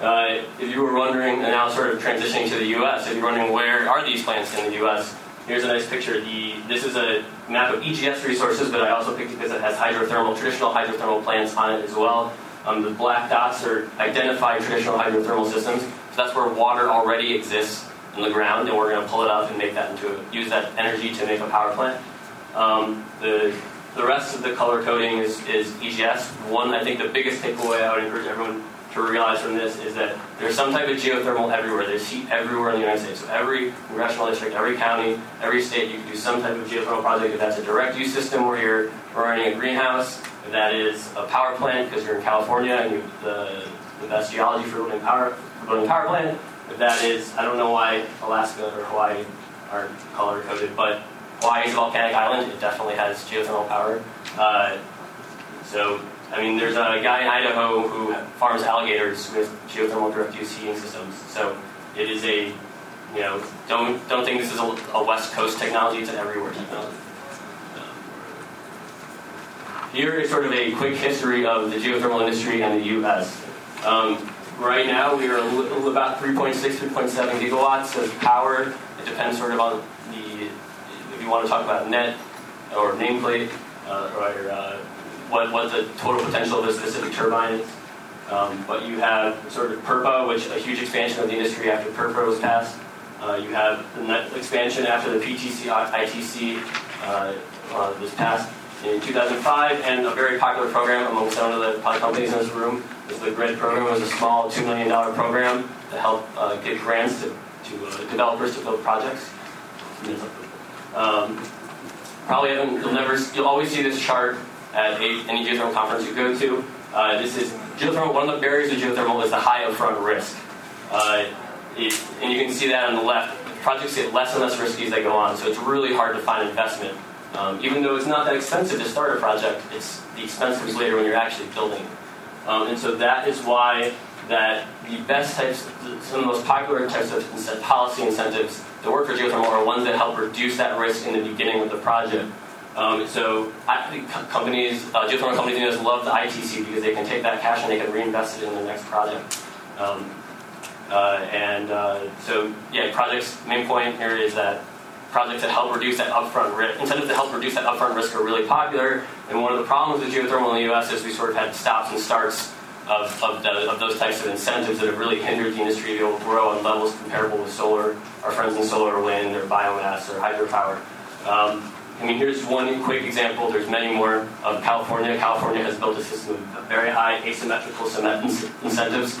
Uh, if you were wondering, and now sort of transitioning to the U.S., if you're wondering where are these plants in the U.S., here's a nice picture. The, this is a map of EGS resources, but I also picked it because it has hydrothermal, traditional hydrothermal plants on it as well. Um, the black dots are identified traditional hydrothermal systems. So that's where water already exists in the ground, and we're going to pull it up and make that into a, use that energy to make a power plant. Um, the the rest of the color coding is, is EGS. One, I think the biggest takeaway I would encourage everyone to realize from this is that there's some type of geothermal everywhere. There's heat everywhere in the United States. So every congressional district, every county, every state, you can do some type of geothermal project. If that's a direct use system where you're running a greenhouse, if that is a power plant because you're in California and you have the, the best geology for building power, for building power plant. If that is, I don't know why Alaska or Hawaii aren't color coded, but Hawaii is a volcanic island. It definitely has geothermal power. Uh, so I mean, there's a guy in Idaho who farms alligators with geothermal direct use heating systems. So it is a, you know, don't don't think this is a, a West Coast technology. It's an everywhere technology. Here is sort of a quick history of the geothermal industry in the U.S. Um, right now, we are about 3.6, 3.7 gigawatts of power. It depends sort of on the, if you want to talk about net or nameplate uh, or uh, what, what the total potential of a specific turbine is. Um, but you have sort of PURPA, which a huge expansion of the industry after PURPA was passed. Uh, you have the net expansion after the PTC ITC uh, uh, was passed in 2005, and a very popular program among some of the companies in this room is the GRED program. It was a small $2 million program to help uh, give grants to, to uh, developers to build projects. Um, probably haven't, you'll never, you'll always see this chart at any geothermal conference you go to. Uh, this is geothermal. One of the barriers to geothermal is the high upfront risk, uh, it, and you can see that on the left. Projects get less and less risky as they go on, so it's really hard to find investment. Um, even though it's not that expensive to start a project, it's the expense comes later when you're actually building. Um, and so that is why that the best types, some of the most popular types of policy incentives that work for geothermal are ones that help reduce that risk in the beginning of the project. Um, so I, companies, uh, geothermal companies in the US love the ITC because they can take that cash and they can reinvest it in the next project. Um, uh, and uh, so, yeah, projects, main point here is that projects that help reduce that upfront risk, incentives that help reduce that upfront risk are really popular. And one of the problems with geothermal in the US is we sort of had stops and starts of, of, the, of, those types of incentives that have really hindered the industry to be able to grow on levels comparable with solar, our friends in solar wind or biomass or hydropower. Um, I mean, here's one quick example. There's many more of California. California has built a system of very high asymmetrical incentives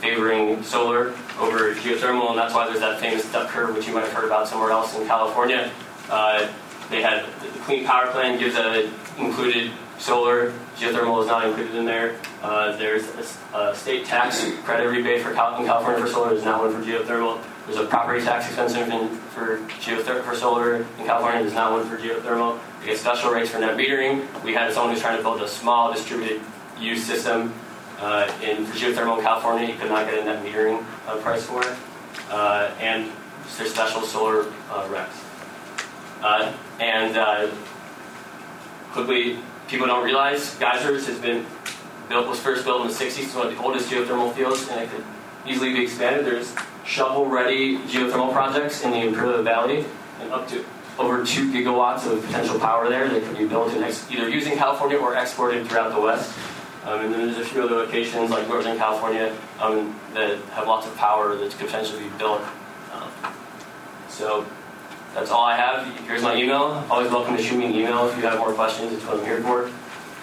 favoring solar over geothermal, and that's why there's that famous duck curve, which you might have heard about somewhere else in California. Uh, they had the Clean Power Plan gives a included solar. Geothermal is not included in there. Uh, there's a, a, state tax credit rebate for Cal- in California for solar. There's not one for geothermal. There's a property tax extension for geothermal for solar in California. There's not one for geothermal. We get special rates for net metering. We had someone who's trying to build a small distributed use system uh, in for geothermal in California. He could not get a net metering uh, price for it. Uh, and there's special solar uh, recs. Uh, and uh, quickly, people don't realize geysers has been built was first built in the 60s. It's one of the oldest geothermal fields, and it could easily be expanded. There's shovel-ready geothermal projects in the Imperial Valley, and up to over two gigawatts of potential power there that can be built and ex- either using California or exported throughout the West. Um, and then there's a few other locations like Northern California um, that have lots of power that could potentially be built Um, so that's all I have. Here's my email. Always welcome to shoot me an email if you have more questions. It's what I'm here for.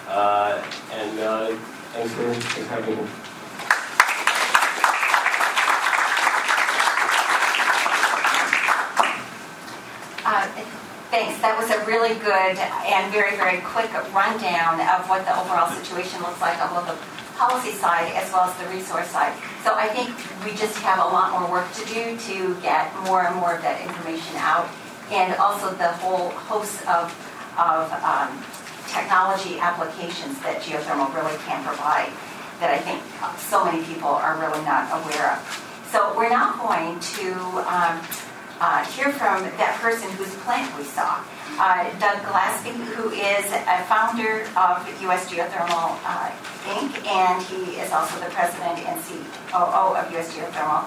Uh, and uh, thanks for thanks for having me. Uh, Thanks. That was a really good and very, very quick rundown of what the overall situation looks like on both the policy side as well as the resource side. So I think we just have a lot more work to do to get more and more of that information out. And also the whole host of, of um, technology applications that geothermal really can provide that I think so many people are really not aware of. So we're now going to um, uh, hear from that person whose plant we saw, uh, Doug Glaspey, who is a founder of U.S. Geothermal uh, Inc., and he is also the president and COO of U.S. Geothermal.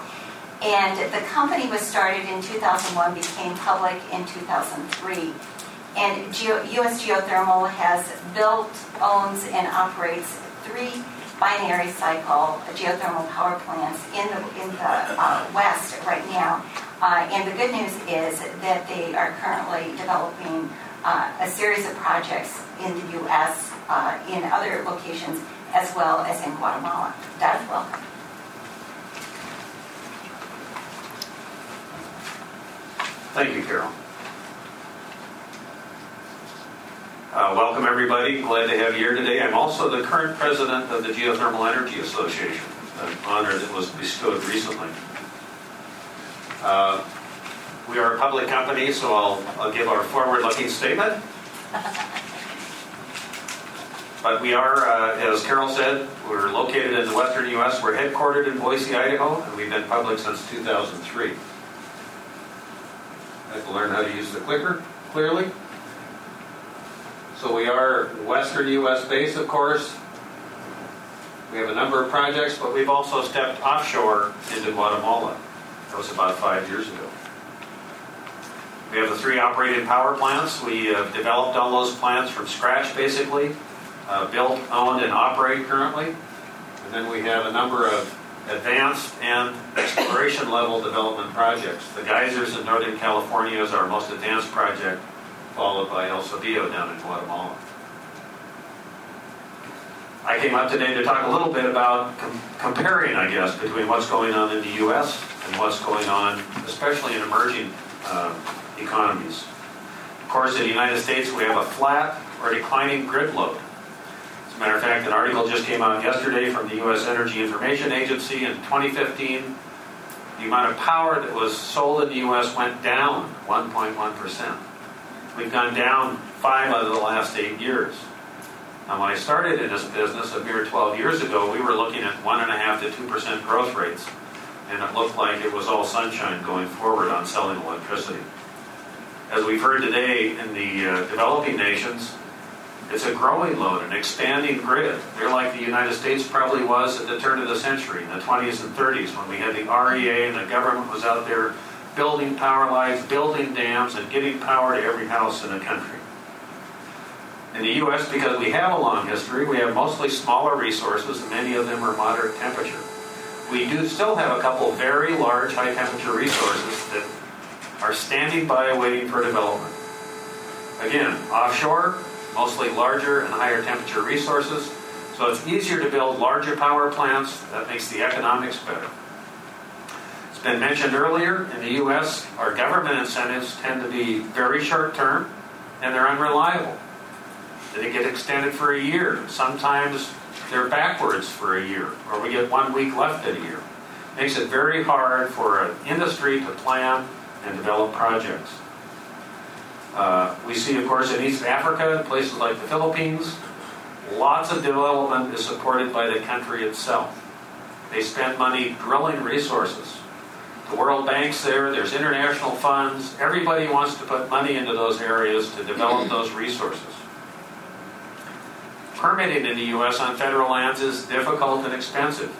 And the company was started in 2001, became public in 2003. And Geo- U.S. Geothermal has built, owns, and operates three binary cycle geothermal power plants in the, in the uh, West right now. Uh, and the good news is that they are currently developing uh, a series of projects in the U.S., uh, in other locations, as well as in Guatemala. Doug, welcome. Thank you, Carol. Uh, welcome, everybody. Glad to have you here today. I'm also the current president of the Geothermal Energy Association, an honor that was bestowed recently. Uh, we are a public company, so I'll, I'll give our forward-looking statement. But we are, uh, as Carol said, we're located in the western U.S. We're headquartered in Boise, Idaho, and we've been public since 2003. I have to learn how to use the clicker clearly. So we are western U.S. based, of course. We have a number of projects, but we've also stepped offshore into Guatemala. That was about five years ago. We have the three operating power plants. We have developed all those plants from scratch, basically, uh, built, owned, and operate currently. And then we have a number of advanced and exploration level development projects. The geysers in Northern California is our most advanced project, followed by El Ceibillo down in Guatemala. I came up today to talk a little bit about com- comparing, I guess, between what's going on in the U.S. and what's going on, especially in emerging uh, economies. Of course, in the United States, we have a flat or declining grid load. As a matter of fact, an article just came out yesterday from the U.S. Energy Information Agency in 2015. The amount of power that was sold in the U.S. went down 1.1%. We've gone down five out of the last eight years. Now, when I started in this business a mere 12 years ago, we were looking at 1.5 to 2% growth rates, and it looked like it was all sunshine going forward on selling electricity. As we've heard today in the uh, developing nations, it's a growing load, an expanding grid. They're like the United States probably was at the turn of the century, in the 20s and 30s, when we had the REA and the government was out there building power lines, building dams, and getting power to every house in the country. In the U.S., because we have a long history, we have mostly smaller resources, and many of them are moderate temperature. We do still have a couple very large high temperature resources that are standing by waiting for development. Again, offshore, mostly larger and higher temperature resources, so it's easier to build larger power plants. That makes the economics better. It's been mentioned earlier, in the U.S., our government incentives tend to be very short term and they're unreliable. They get extended for a year. Sometimes they're backwards for a year, or we get one week left in a year. Makes it very hard for an industry to plan and develop projects. Uh, we see, of course, in East Africa, places like the Philippines, lots of development is supported by the country itself. They spend money drilling resources. The World Bank's there, there's international funds. Everybody wants to put money into those areas to develop those resources. Permitting in the U.S. on federal lands is difficult and expensive.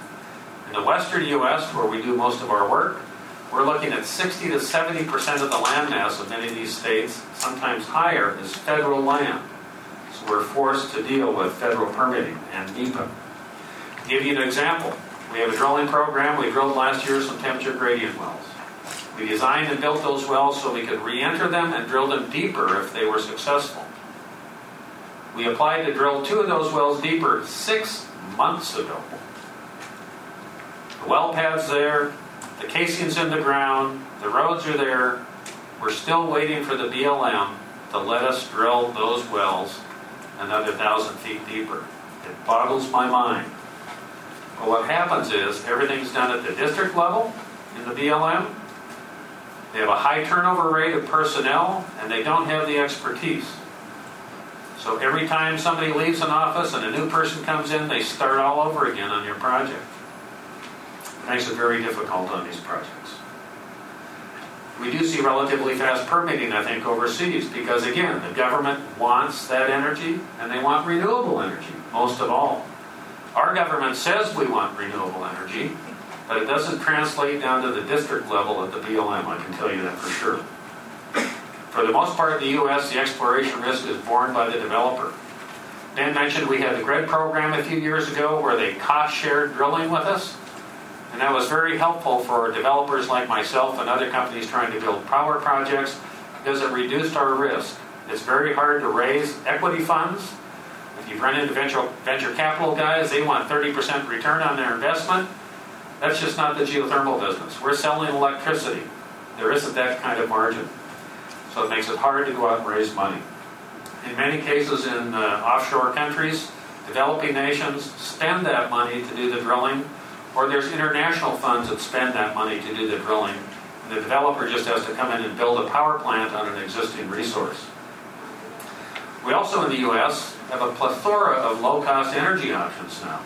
In the western U.S., where we do most of our work, we're looking at 60 to 70 percent of the land mass of many of these states, sometimes higher, is federal land. So we're forced to deal with federal permitting and NEPA. To give you an example, we have a drilling program. We drilled last year some temperature gradient wells. We designed and built those wells so we could re-enter them and drill them deeper if they were successful. We applied to drill two of those wells deeper six months ago. The well pad's there, the casing's in the ground, the roads are there. We're still waiting for the BLM to let us drill those wells another thousand feet deeper. It boggles my mind. But what happens is everything's done at the district level in the BLM. They have a high turnover rate of personnel and they don't have the expertise. So every time somebody leaves an office and a new person comes in, they start all over again on your project. It makes it very difficult on these projects. We do see relatively fast permitting, I think, overseas because, again, the government wants that energy and they want renewable energy, most of all. Our government says we want renewable energy, but it doesn't translate down to the district level at the BLM, I can tell you that for sure. For the most part in the U.S., the exploration risk is borne by the developer. Dan mentioned we had the GRED program a few years ago where they cost shared drilling with us. And that was very helpful for developers like myself and other companies trying to build power projects because it reduced our risk. It's very hard to raise equity funds. If you've run into venture, venture capital guys, they want 30% return on their investment. That's just not the geothermal business. We're selling electricity. There isn't that kind of margin. So it makes it hard to go out and raise money. In many cases in uh, offshore countries, developing nations spend that money to do the drilling or there's international funds that spend that money to do the drilling. And the developer just has to come in and build a power plant on an existing resource. We also in the U.S. have a plethora of low-cost energy options now.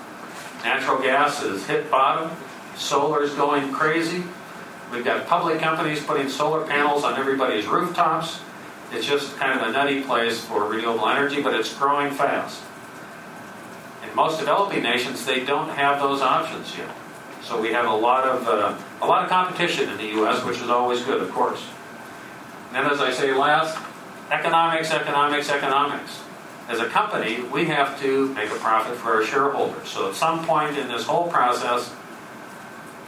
Natural gas has hit bottom. Solar is going crazy. We've got public companies putting solar panels on everybody's rooftops. It's just kind of a nutty place for renewable energy, but it's growing fast. In most developing nations, they don't have those options yet. So we have a lot of uh, a lot of competition in the U.S., which is always good, of course. And then, as I say last, economics, economics, economics. As a company, we have to make a profit for our shareholders. So at some point in this whole process,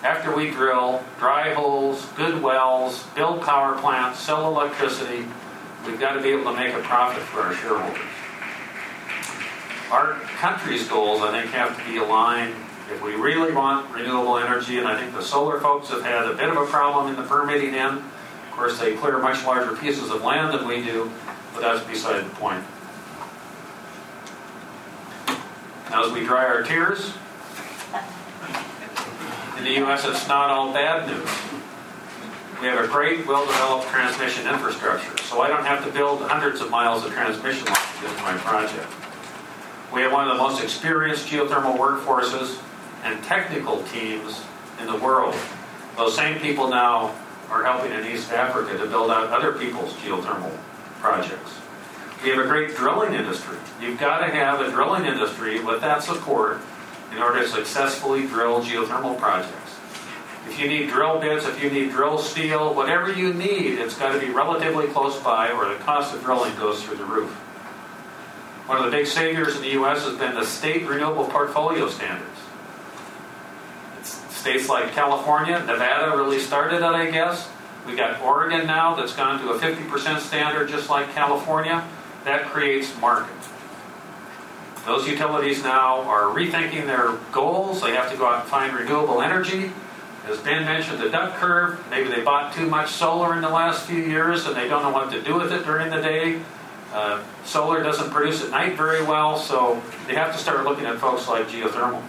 after we drill dry holes, good wells, build power plants, sell electricity, we've got to be able to make a profit for our shareholders. Our country's goals, I think, have to be aligned if we really want renewable energy, and I think the solar folks have had a bit of a problem in the permitting end. Of course, they clear much larger pieces of land than we do, but that's beside the point. Now, as we dry our tears, in the U.S., it's not all bad news. We have a great, well-developed transmission infrastructure, so I don't have to build hundreds of miles of transmission lines to get to my project. We have one of the most experienced geothermal workforces and technical teams in the world. Those same people now are helping in East Africa to build out other people's geothermal projects. We have a great drilling industry. You've got to have a drilling industry with that support in order to successfully drill geothermal projects. If you need drill bits, if you need drill steel, whatever you need, it's got to be relatively close by or the cost of drilling goes through the roof. One of the big saviors in the U.S. has been the state renewable portfolio standards. States like California, Nevada really started it, I guess. We've got Oregon now that's gone to a 50% standard just like California. That creates market. Those utilities now are rethinking their goals. They have to go out and find renewable energy. As Ben mentioned, the duck curve, maybe they bought too much solar in the last few years and they don't know what to do with it during the day. Uh, solar doesn't produce at night very well, so they have to start looking at folks like geothermal.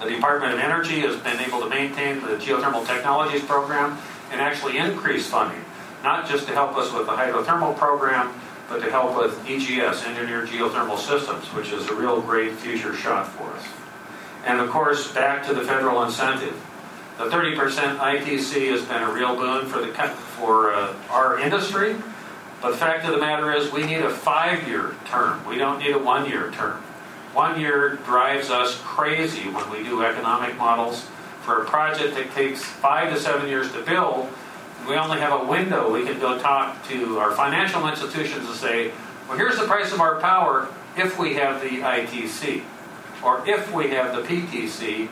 The Department of Energy has been able to maintain the Geothermal Technologies Program and actually increase funding, not just to help us with the hydrothermal program, but to help with EGS, Engineered Geothermal Systems, which is a real great future shot for us. And of course, back to the federal incentive. The 30% ITC has been a real boon for, the, for uh, our industry, but the fact of the matter is we need a five-year term. We don't need a one-year term. One year drives us crazy when we do economic models. For a project that takes five to seven years to build, we only have a window. We can go talk to our financial institutions and say, well, here's the price of our power if we have the ITC or if we have the PTC,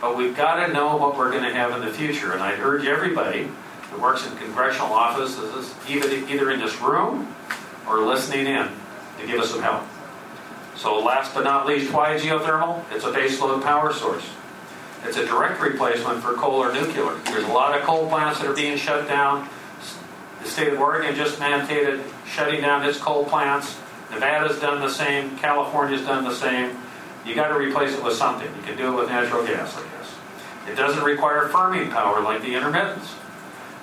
but we've got to know what we're going to have in the future. And I urge everybody that works in congressional offices, either, either in this room or listening in to give us some help. So last but not least, why geothermal? It's a baseload power source. It's a direct replacement for coal or nuclear. There's a lot of coal plants that are being shut down. The state of Oregon just mandated shutting down its coal plants. Nevada's done the same. California's done the same. You got to replace it with something. You can do it with natural gas, I guess. It doesn't require firming power like the intermittents.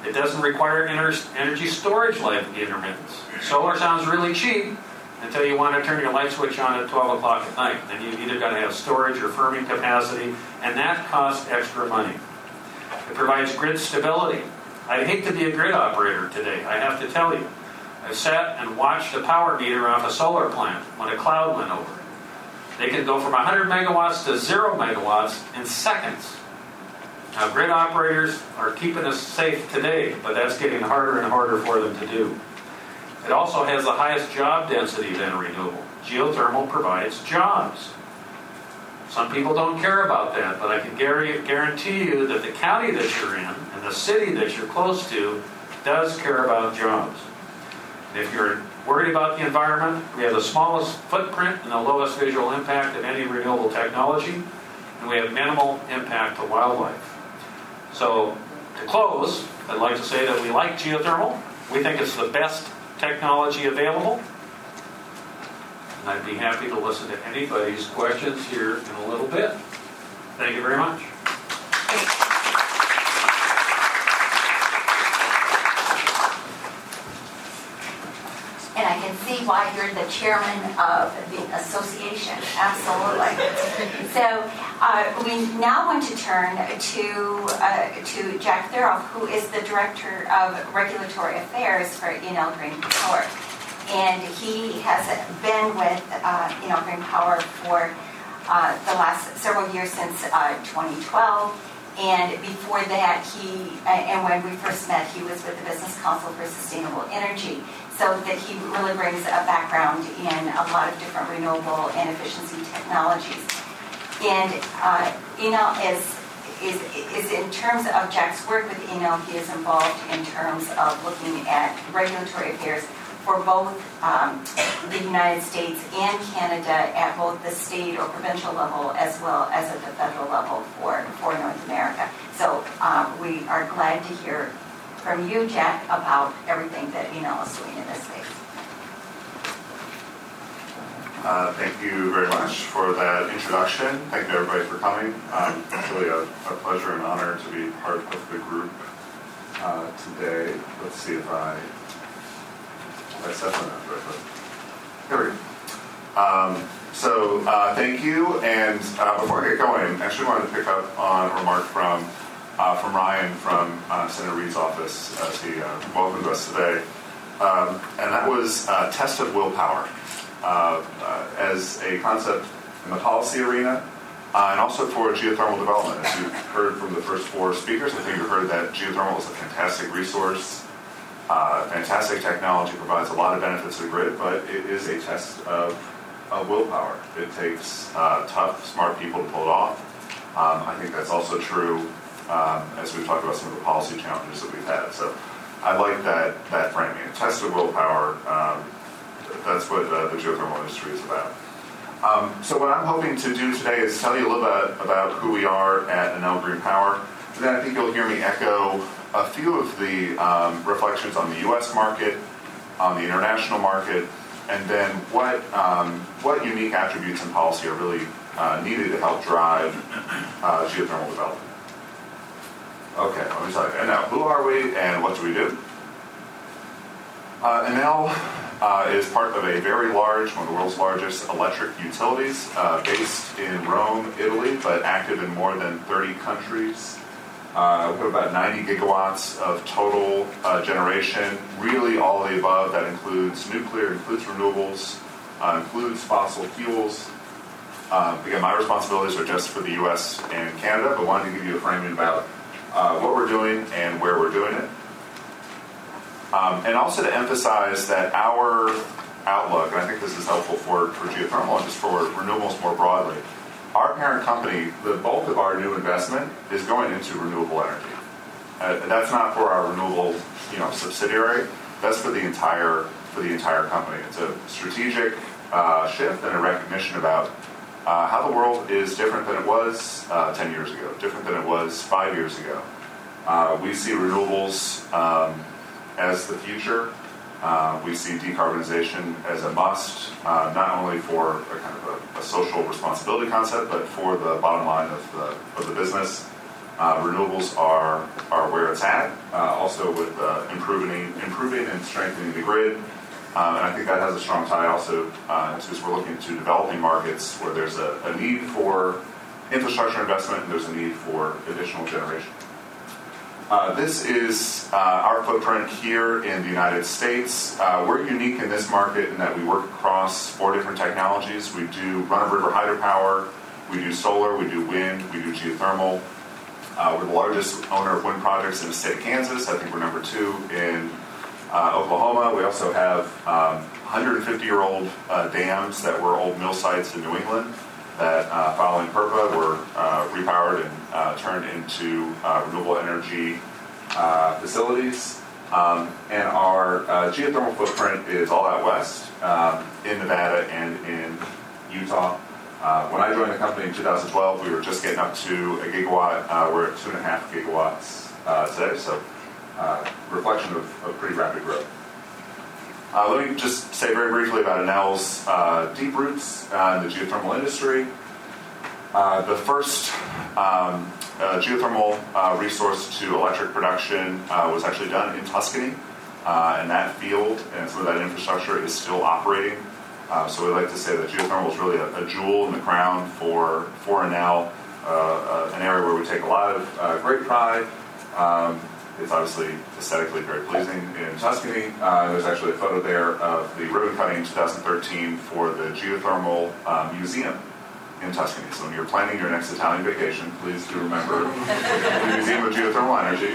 It doesn't require energy storage like the intermittents. Solar sounds really cheap until you want to turn your light switch on at 12 o'clock at night. Then you've either got to have storage or firming capacity, and that costs extra money. It provides grid stability. I hate to be a grid operator today, I have to tell you. I sat and watched a power meter off a solar plant when a cloud went over. They can go from 100 megawatts to 0 megawatts in seconds. Now, grid operators are keeping us safe today, but that's getting harder and harder for them to do. It also has the highest job density than renewable. Geothermal provides jobs. Some people don't care about that, but I can guarantee you that the county that you're in and the city that you're close to does care about jobs. And if you're worried about the environment, we have the smallest footprint and the lowest visual impact of any renewable technology, and we have minimal impact to wildlife. So, to close, I'd like to say that we like geothermal. We think it's the best technology available. And I'd be happy to listen to anybody's questions here in a little bit. Thank you very much. And I can see why you're the chairman of the association. Absolutely. So uh, we now want to turn to uh, to Jack Thirolf, who is the director of regulatory affairs for Enel Green Power, and he has been with uh, Enel Green Power for uh, the last several years since uh, 2012. And before that, he, and when we first met, he was with the Business Council for Sustainable Energy so that he really brings a background in a lot of different renewable and efficiency technologies. And uh, Enel is, is, is in terms of Jack's work with Enel, he is involved in terms of looking at regulatory affairs for both um, the United States and Canada at both the state or provincial level as well as at the federal level for, for North America. So um, we are glad to hear from you, Jack, about everything that Enel is doing in this space. Uh, thank you very much for that introduction. Thank you everybody for coming. Um, it's really a, a, pleasure and honor to be part of the group uh, today. Let's see if I, up right, Here we go. Um, so uh, thank you, and uh, before I get going, I actually wanted to pick up on a remark from uh, from Ryan from uh, Senator Reid's office as he uh, welcomed us today. Um, and that was test of willpower uh, uh, as a concept in the policy arena and also for geothermal development. As you've heard from the first four speakers, I think you've heard that geothermal is a fantastic resource. Fantastic technology provides a lot of benefits to the grid, but it is a test of, of willpower. It takes tough, smart people to pull it off. Um, I think that's also true um, as we've talked about some of the policy challenges that we've had. So I like that, that framing. A test of willpower, um, that's what uh, the geothermal industry is about. Um, so what I'm hoping to do today is tell you a little bit about who we are at Enel Green Power. And then I think you'll hear me echo a few of the um, reflections on the U.S. market, on the international market, and then what, um, what unique attributes in policy are really uh, needed to help drive uh, geothermal development. Okay, let me you. And now, who are we and what do we do? Uh, Enel uh, is part of a very large, one of the world's largest electric utilities, uh, based in Rome, Italy, but active in more than 30 countries. Uh, we about 90 gigawatts of total uh, generation. Really, all of the above. That includes nuclear, includes renewables, uh, includes fossil fuels. Uh, again, my responsibilities are just for the U.S. and Canada, but wanted to give you a framing about uh, what we're doing and where we're doing it. Um, and also to emphasize that our outlook, and I think this is helpful for, for geothermal and just for renewables more broadly, our parent company, the bulk of our new investment is going into renewable energy. Uh, That's not for our renewable, you know, subsidiary, that's for the entire, for the entire company. It's a strategic uh, shift and a recognition about uh, how the world is different than it was uh, 10 years ago, different than it was five years ago. Uh, We see renewables um, as the future. Uh, We see decarbonization as a must, uh, not only for a kind of a- a social responsibility concept, but for the bottom line of the, of the business. Uh, Renewables are, are where it's at, uh, also with uh, improving, improving and strengthening the grid. Um, And I think that has a strong tie also, since we're looking to developing markets where there's a a need for infrastructure investment and there's a need for additional generation. Uh, This is uh, our footprint here in the United States. Uh, We're unique in this market in that we work across four different technologies. We do run-of-river hydropower, we do solar, we do wind, we do geothermal. Uh, We're the largest owner of wind projects in the state of Kansas. I think we're number two in uh, Oklahoma. We also have 150-year-old dams that were old mill sites in New England that, uh, following PURPA, were uh, repowered and uh, turned into uh, renewable energy uh, facilities. Um, and our geothermal footprint is all out west um, in Nevada and in Utah. When I joined the company in 2012, we were just getting up to a gigawatt. We're at two and a half gigawatts today, so reflection of, of pretty rapid growth. Uh, let me just say very briefly about Enel's uh, deep roots uh, in the geothermal industry. Uh, the first um, uh, geothermal uh, resource to electric production was actually done in Tuscany, and that field and some of that infrastructure is still operating. So we like to say that geothermal is really a, a jewel in the crown for for Enel, an area where we take a lot of great pride. Um, it's obviously aesthetically very pleasing in Tuscany. Uh, there's actually a photo there of the ribbon cutting in 2013 for the Geothermal uh, Museum in Tuscany. So when you're planning your next Italian vacation, please do remember the Museum of Geothermal Energy.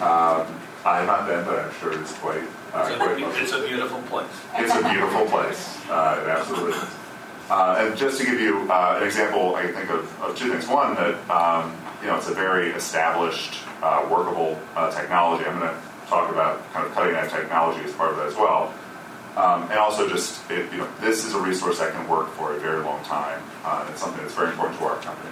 Um, I have not been, but I'm sure it's quite, uh, It's quite a-. It's a beautiful place. It's a beautiful place. Uh, it absolutely is. Uh, and just to give you uh, an example, I think of, of two things. One, that um, you know, it's a very established, uh, workable uh, technology. I'm going to talk about kind of cutting edge technology as part of that as well. Um, and also, just it, you know, this is a resource that can work for a very long time. Uh, it's something that's very important to our company.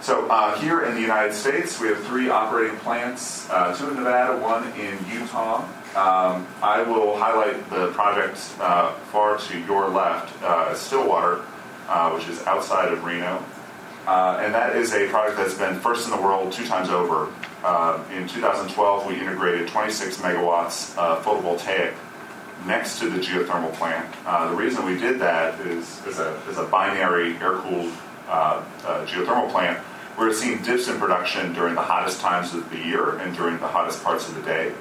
So uh, here in the United States, we have three operating plants, uh, two in Nevada, one in Utah. Um, I will highlight the project uh, far to your left, uh, Stillwater, uh, which is outside of Reno. Uh, and that is a project that's been first in the world two times over. Uh, in 2012, we integrated 26 megawatts of photovoltaic next to the geothermal plant. Uh, the reason we did that is, is, a, is a binary air-cooled uh, uh, geothermal plant. We're seeing dips in production during the hottest times of the year and during the hottest parts of the day.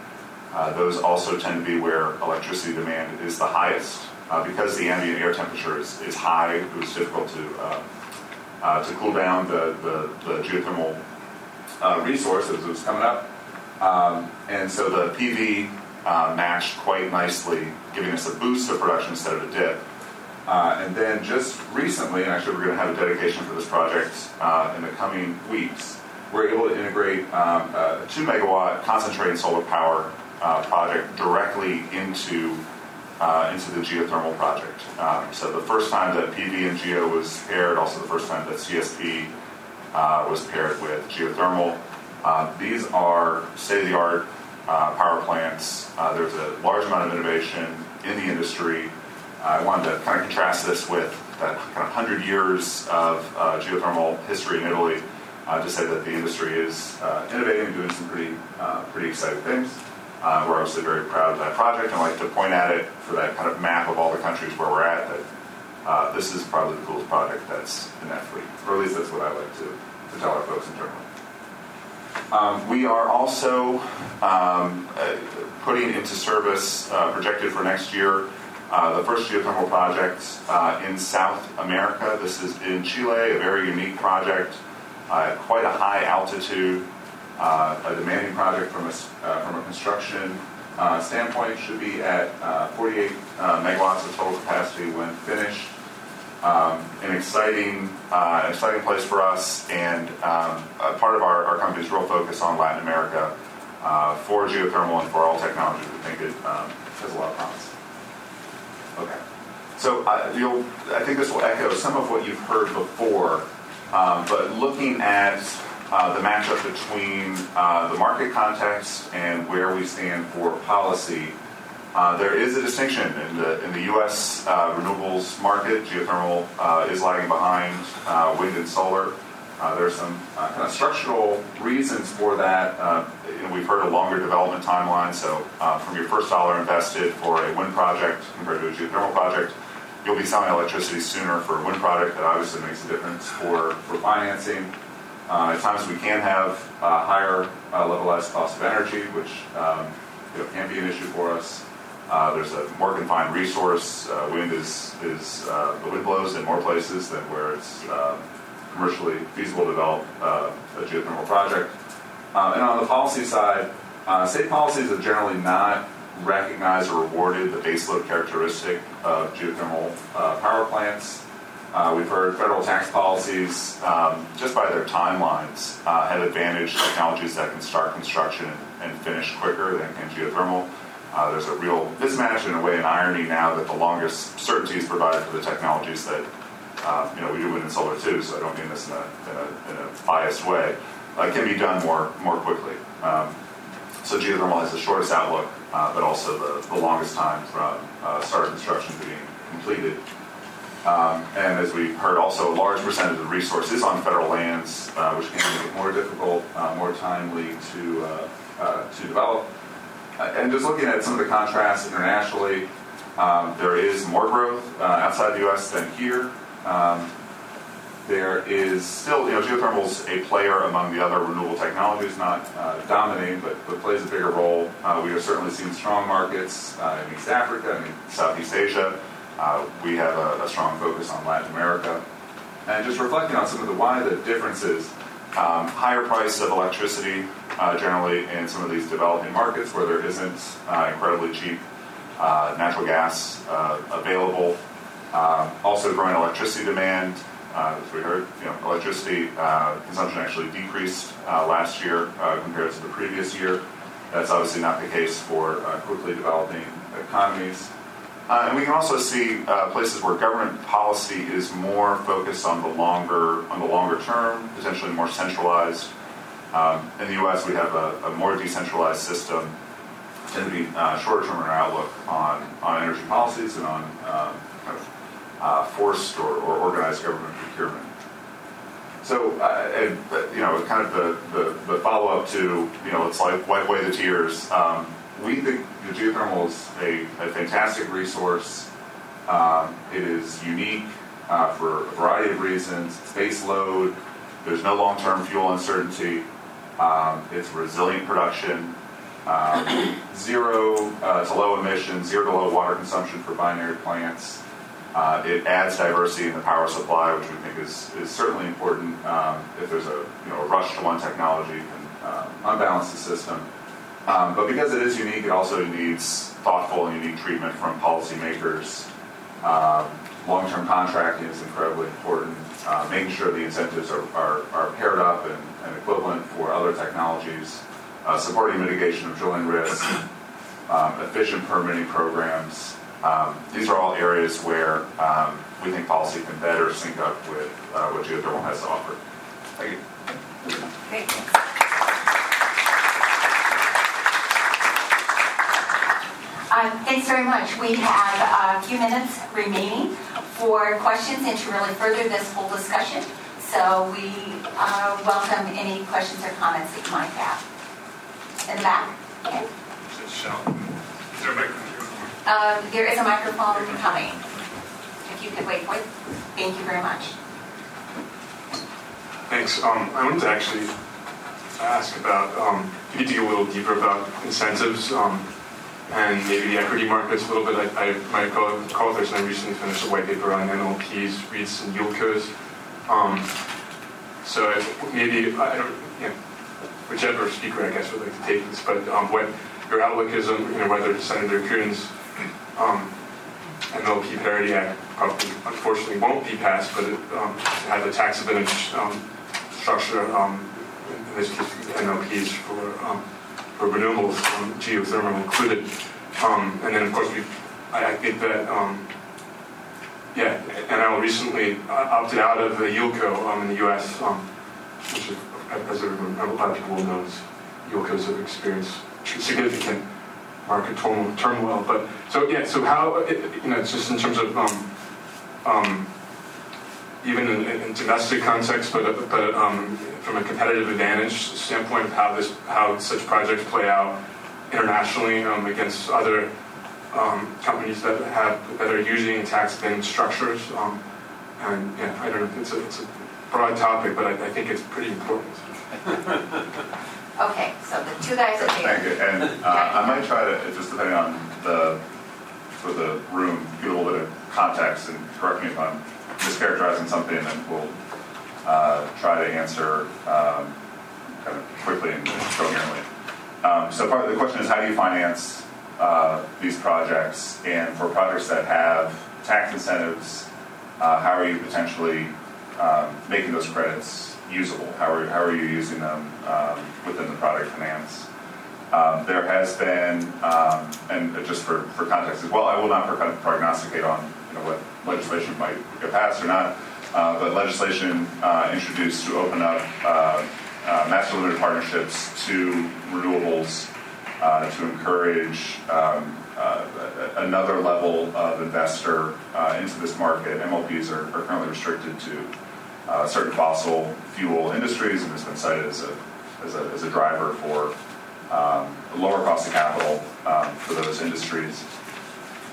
Uh, those also tend to be where electricity demand is the highest. Uh, because the ambient air temperature is, is high, it was difficult to, uh, to cool down the, the, the geothermal uh, resource as it was coming up. Um, and so the PV uh, matched quite nicely, giving us a boost of production instead of a dip. Uh, and then just recently, and actually we're going to have a dedication for this project uh, in the coming weeks, we're able to integrate um, a two megawatt concentrated solar power uh, project directly into uh, into the geothermal project. Um, so the first time that PV and Geo was paired, also the first time that CSP uh, was paired with geothermal. Uh, these are state-of-the-art uh, power plants. Uh, there's a large amount of innovation in the industry. I wanted to kind of contrast this with that kind of 100 years of uh, geothermal history in Italy uh, to say that the industry is uh, innovating and doing some pretty, uh, pretty exciting things. Uh, we're obviously very proud of that project and like to point at it for that kind of map of all the countries where we're at that uh, this is probably the coolest project that's in that fleet, or at least that's what I like to, to tell our folks internally. Um, we are also um, uh, putting into service, uh, projected for next year, uh, the first geothermal project uh, in South America. This is in Chile, a very unique project, at quite a high altitude, a demanding project from a, uh, from a construction uh, standpoint. Should be at uh, 48 uh, megawatts of total capacity when finished. um, an exciting, uh, exciting place for us, and um, a part of our, our company's real focus on Latin America uh, for geothermal and for all technologies. We think it um, has a lot of promise. Okay. So uh, you'll, I think this will echo some of what you've heard before, um, but looking at uh, the matchup between uh, the market context and where we stand for policy, uh, there is a distinction in the in the U.S. Uh, renewables market. Geothermal uh, is lagging behind wind and solar. There's some kind of structural reasons for that. You know, we've heard a longer development timeline. So, from your first dollar invested for a wind project compared to a geothermal project, you'll be selling electricity sooner for a wind project. That obviously makes a difference for, for financing. Uh, at times, we can have uh, higher uh, levelized cost of energy, which um, you know, can be an issue for us. Uh, there's a more confined resource. Uh, wind is, is uh, the wind blows in more places than where it's um, commercially feasible to develop a geothermal project. And on the policy side, state policies have generally not recognized or rewarded the baseload characteristic of geothermal power plants. Uh, we've heard federal tax policies, um, just by their timelines, uh, have advantaged technologies that can start construction and, finish quicker than can geothermal. Uh, there's a real mismatch in a way, an irony now that the longest certainty is provided for the technologies that uh, you know, we do wind and solar too, so I don't mean this in a, in a, in a biased way, uh, can be done more, more quickly. Um, so geothermal has the shortest outlook, uh, but also the, the longest time from start of construction to being completed. Um, and as we've heard, also a large percentage of the resource is on federal lands, uh, which can make it more difficult, uh, more timely to, uh, uh, to develop. Uh, and just looking at some of the contrasts internationally, um, there is more growth uh, outside the U.S. than here. Um, there is still, you know, geothermal's a player among the other renewable technologies, not dominating, but, but plays a bigger role. We have certainly seen strong markets in East Africa and Southeast Asia. Uh, we have a, a strong focus on Latin America. And just reflecting on some of the why the differences, um, higher price of electricity uh, generally in some of these developing markets where there isn't uh, incredibly cheap uh, natural gas uh, available. Um, also growing electricity demand. Uh, as we heard, you know, electricity consumption actually decreased last year compared to the previous year. That's obviously not the case for quickly developing economies. Uh, and we can also see uh, places where government policy is more focused on the longer on the longer term, potentially more centralized. Um, in the U.S., we have a, a more decentralized system, tend to be uh, shorter term in our outlook on, on energy policies and on um, kind of uh, forced or, or organized government procurement. So, uh, and, you know, kind of the, the, the follow up to, you know, it's like wipe away the tears. Um, we think the geothermal is a, a fantastic resource. Um, it is unique uh, for a variety of reasons. It's base load. There's no long-term fuel uncertainty. Um, it's resilient production. Um, zero uh, to low emissions, zero to low water consumption for binary plants. Uh, it adds diversity in the power supply, which we think is, is certainly important. Um, if there's a you know a rush to one technology, can uh, unbalance the system. Um, but because it is unique, it also needs thoughtful and unique treatment from policymakers. Um, long-term contracting is incredibly important. Uh, making sure the incentives are, are, are paired up and, and equivalent for other technologies. Uh, supporting mitigation of drilling risk. Um, efficient permitting programs. Um, these are all areas where um, we think policy can better sync up with uh, what geothermal has to offer. Thank you. Great, Uh, Thanks very much. We have a few minutes remaining for questions and to really further this whole discussion. So we uh, welcome any questions or comments that you might have. In the back? Okay. Is there a microphone? Uh, There is a microphone coming. If you could wait for it. Thank you very much. Thanks. Um, I wanted to actually ask about, um, if you could dig a little deeper about incentives um, and maybe the equity markets a little bit. I, I my co- co-authors and I recently finished a white paper on MLPs, REITs, and yield curves. Um, so maybe, I don't, you know, whichever speaker I guess would like to take this, but um, what your outlook is on, you know, whether Senator Coons um, MLP Parity Act probably unfortunately won't be passed, but it um, has a tax advantage um, structure, um, in this case MLPs for, for renewables, um, geothermal included. Um, and then of course we, I, I think that, um, yeah, Enel recently opted out of the YieldCo um, in the U.S., um, which is, as a, a lot of people will know, is YieldCos have experienced significant market turmoil. But so yeah, so how you know, it's just in terms of um, even in, in, domestic context, but but um, from a competitive advantage standpoint of how this how such projects play out internationally um, against other um, companies that have that are using tax advantage structures. Um, and yeah, I don't know. It's a, it's a broad topic, but I, I think it's pretty important. Okay, so the two guys at Thank you. And uh, I might try to, just depending on the, for the room, give a little bit of context and correct me if I'm mischaracterizing something and we'll uh, try to answer um, kind of quickly and coherently. Um, so part of the question is how do you finance uh, these projects? And for projects that have tax incentives, uh, how are you potentially um, making those credits usable? How are, how are you using them um, within the project finance? Um, there has been, um, and just for, for context as well, I will not prognosticate on what legislation might get passed or not, uh, but legislation uh, introduced to open up uh, uh master limited partnerships to renewables uh, to encourage um, another level of investor into this market. MLPs are, are currently restricted to certain fossil fuel industries, and has been cited as a, as a, as a driver for um, lower cost of capital um, for those industries.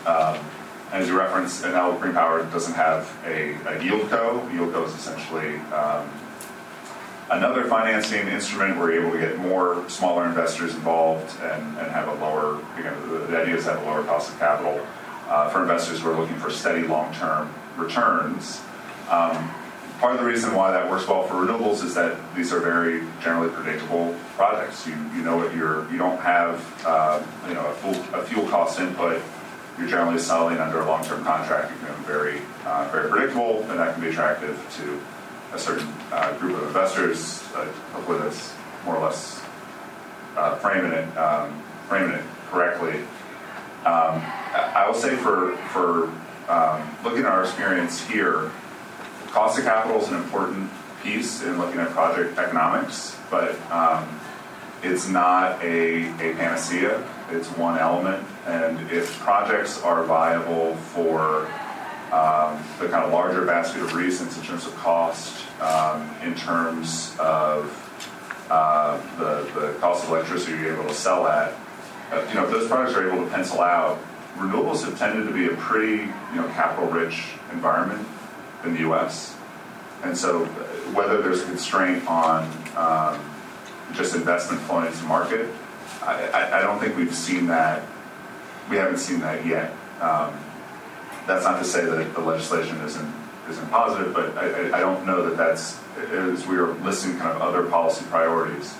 Um, and as you referenced, Enel Green Power doesn't have a, a yield co. Yield co is essentially um, another financing instrument where you're able to get more smaller investors involved and, and have a lower, again, the, the idea is to have a lower cost of capital uh, for investors who are looking for steady long-term returns. Um, part of the reason why that works well for renewables is that these are very generally predictable projects. You you know what you're you don't have uh, you know a, a fuel cost input. You're generally selling under a long-term contract. You can be very uh, very predictable, and that can be attractive to a certain uh, group of investors. Uh, hopefully, more or less uh, framing it um, framing it correctly. Um, I will say for for um, looking at our experience here cost of capital is an important piece in looking at project economics, but um, it's not a, a panacea. It's one element, and if projects are viable for um, the kind of larger basket of reasons in terms of cost, um, in terms of uh, the, the cost of electricity you're able to sell at, uh, you know, if those projects are able to pencil out, renewables have tended to be a pretty, you know, capital-rich environment in the U.S. And so, whether there's a constraint on um, just investment flowing into market, I, I, I, don't think we've seen that. We haven't seen that yet. Um, that's not to say that the legislation isn't isn't positive, but I, I, don't know that that's as we are listing kind of other policy priorities,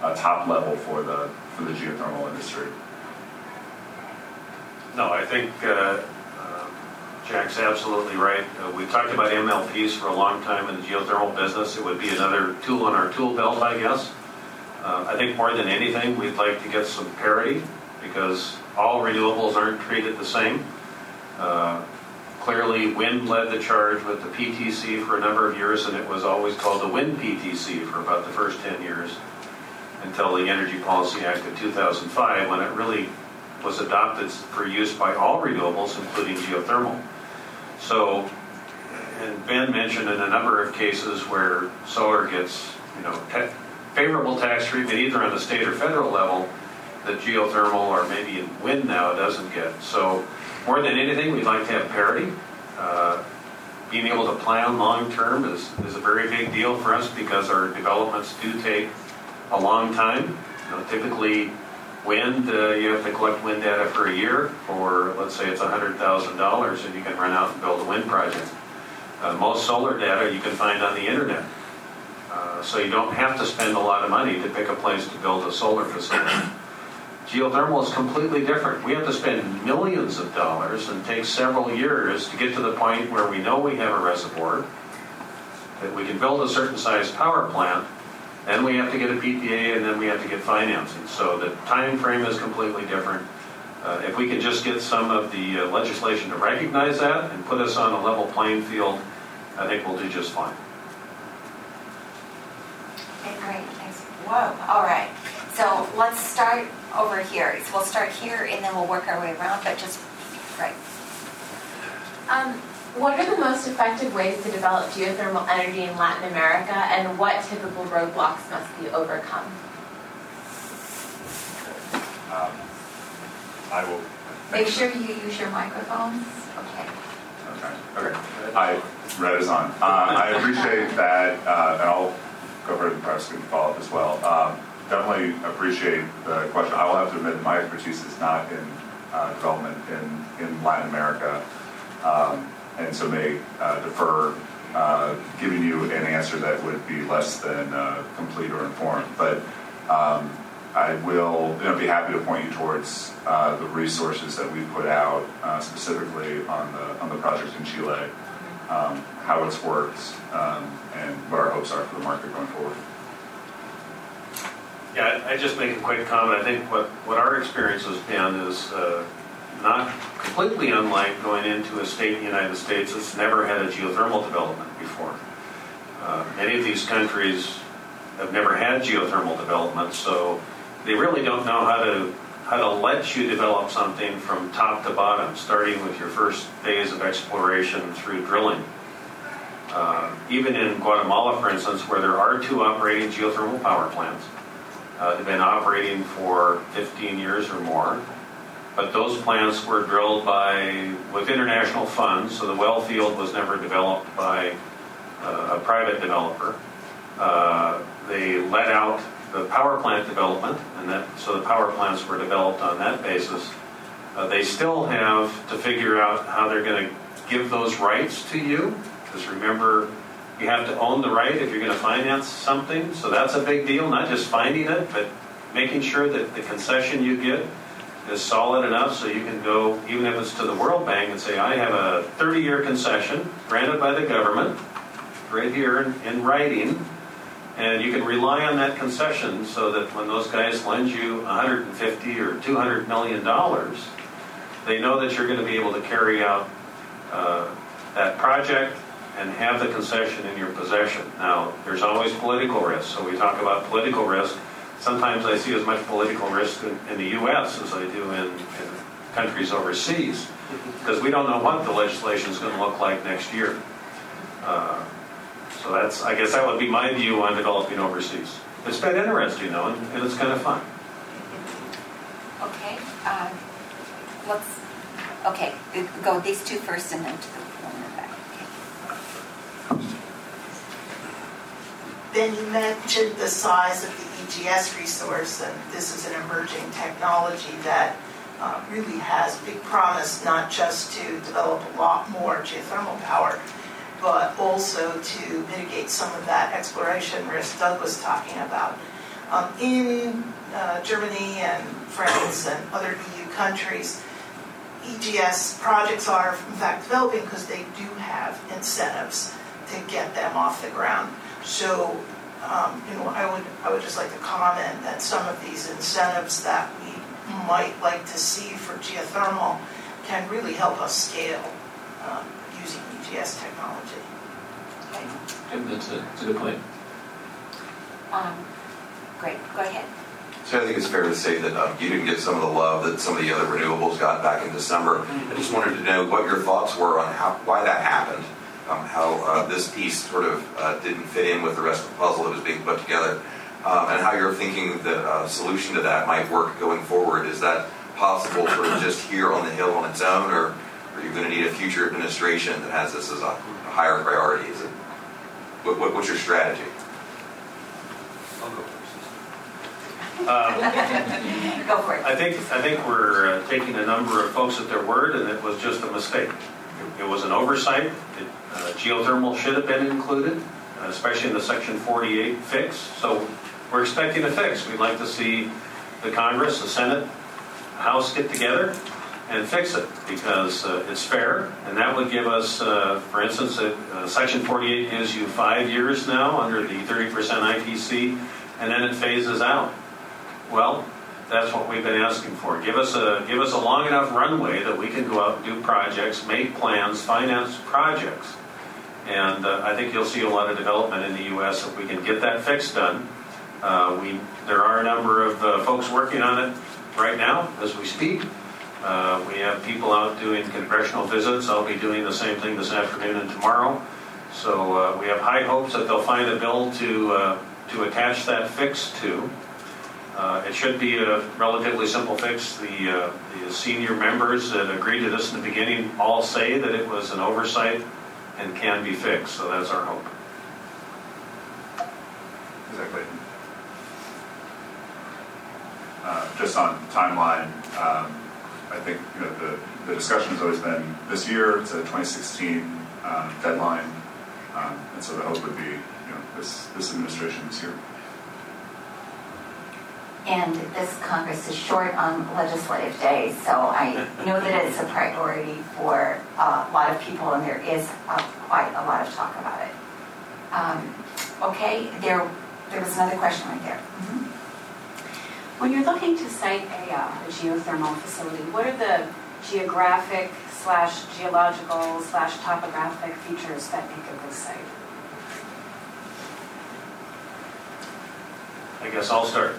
uh, top level for the for the geothermal industry. No, I think. Uh Jack's absolutely right. Uh, we've talked about MLPs for a long time in the geothermal business. It would be another tool in our tool belt, I guess. Uh, I think more than anything, we'd like to get some parity because all renewables aren't treated the same. Uh, clearly, wind led the charge with the PTC for a number of years, and it was always called the wind PTC for about the first 10 years until the Energy Policy Act of 2005, when it really was adopted for use by all renewables, including geothermal. So, and Ben mentioned in a number of cases where solar gets, you know, favorable tax treatment either on the state or federal level that geothermal or maybe wind now doesn't get. So, more than anything, we'd like to have parity. Uh, being able to plan long term is, is a very big deal for us because our developments do take a long time. You know, typically, Wind, uh, you have to collect wind data for a year, or let's say it's $100,000 and you can run out and build a wind project. Uh, most solar data you can find on the internet. Uh, so you don't have to spend a lot of money to pick a place to build a solar facility. Geothermal is completely different. We have to spend millions of dollars and take several years to get to the point where we know we have a reservoir, that we can build a certain size power plant, then we have to get a PPA, and then we have to get financing. So the time frame is completely different. Uh, If we can just get some of the uh, legislation to recognize that and put us on a level playing field, I think we'll do just fine. Okay, great, thanks. Whoa, all right. So let's start over here. So we'll start here and then we'll work our way around, but just, right. Um, what are the most effective ways to develop geothermal energy in Latin America, and what typical roadblocks must be overcome? Um, I will. Make sure you use your microphones. Okay. Okay. Okay. I, red is on. Uh, I appreciate that, uh, and I'll it and perhaps can follow up as well. Um, definitely appreciate the question. I will have to admit my expertise is not in uh, development in, in Latin America, um, and so may uh, defer uh, giving you an answer that would be less than uh, complete or informed. But um, I will you know, be happy to point you towards uh, the resources that we put out uh, specifically on the on the project in Chile, um, how it's worked, um, and what our hopes are for the market going forward. Yeah, I just make a quick comment. I think what, what our experience has been is uh, not completely unlike going into a state in the United States that's never had a geothermal development before. Uh, Many of these countries have never had geothermal development, so they really don't know how to, how to let you develop something from top to bottom, starting with your first phase of exploration through drilling. Uh, Even in Guatemala, for instance, where there are two operating geothermal power plants, uh, They've been operating for 15 years or more. But those plants were drilled by, with international funds, so the well field was never developed by uh, a private developer. Uh, They let out the power plant development, and that, so the power plants were developed on that basis. Uh, They still have to figure out how they're going to give those rights to you, because remember, you have to own the right if you're going to finance something, so that's a big deal, not just finding it, but making sure that the concession you get is solid enough so you can go, even if it's to the World Bank, and say, I have a 30-year concession granted by the government, right here in, in writing, and you can rely on that concession so that when those guys lend you 150 or 200 million dollars, they know that you're going to be able to carry out uh, that project and have the concession in your possession. Now, there's always political risk, so we talk about political risk. Sometimes I see as much political risk in, in the U.S. as I do in, in countries overseas, because we don't know what the legislation is going to look like next year. Uh, so that's, I guess that would be my view on developing overseas. It's been interesting though, and, and it's kind of fun. Okay, um, let's, okay, go these two first and then to the back. Okay. Ben, you mentioned the size of the EGS resource, and this is an emerging technology that uh, really has big promise, not just to develop a lot more geothermal power, but also to mitigate some of that exploration risk Doug was talking about. Um, in uh, Germany and France and other EU countries, EGS projects are in fact developing because they do have incentives to get them off the ground. So, um, you know, I would I would just like to comment that some of these incentives that we might like to see for geothermal can really help us scale um, using EGS technology. Okay. Jim, that's a, that's a good point. Um, Great, go ahead. So I think it's fair to say that um, you didn't get some of the love that some of the other renewables got back in December. I just wanted to know what your thoughts were on how why that happened, um, how uh, this piece sort of uh, didn't fit in with the rest of the puzzle that was being put together, um, and how you're thinking the uh, solution to that might work going forward. Is that possible, sort of just here on the Hill on its own, or are you going to need a future administration that has this as a, a higher priority? Is it what, what, what's your strategy? I'll go. Um, Go for it. I think, I think we're uh, taking a number of folks at their word, and it was just a mistake. It was an oversight. It, uh, Geothermal should have been included, uh, especially in the Section 48 fix. So we're expecting a fix. We'd like to see the Congress, the Senate, the House get together and fix it because uh, it's fair, and that would give us, uh, for instance, uh, Section 48 gives you five years now under the 30% ITC, and then it phases out. Well, that's what we've been asking for. Give us a give us a long enough runway that we can go out and do projects, make plans, finance projects, and uh, I think you'll see a lot of development in the U.S. if we can get that fix done. Uh, we there are a number of uh, folks working on it right now as we speak. Uh, we have people out doing congressional visits. I'll be doing the same thing this afternoon and tomorrow. So uh, we have high hopes that they'll find a bill to uh, to attach that fix to. Uh, it should be a relatively simple fix. The, uh, the senior members that agreed to this in the beginning all say that it was an oversight and can be fixed. So that's our hope. Exactly. Uh, just on timeline, um, I think you know the, the discussion has always been this year. It's a 2016 um, deadline, um, and so the hope would be you know this this administration this year. And this Congress is short on legislative days, so I know that it's a priority for a lot of people, and there is uh, quite a lot of talk about it. Um, okay, there, there was another question right there. Mhm. When you're looking to site a, uh, a geothermal facility, what are the geographic slash geological slash topographic features that make a good site? I guess I'll start.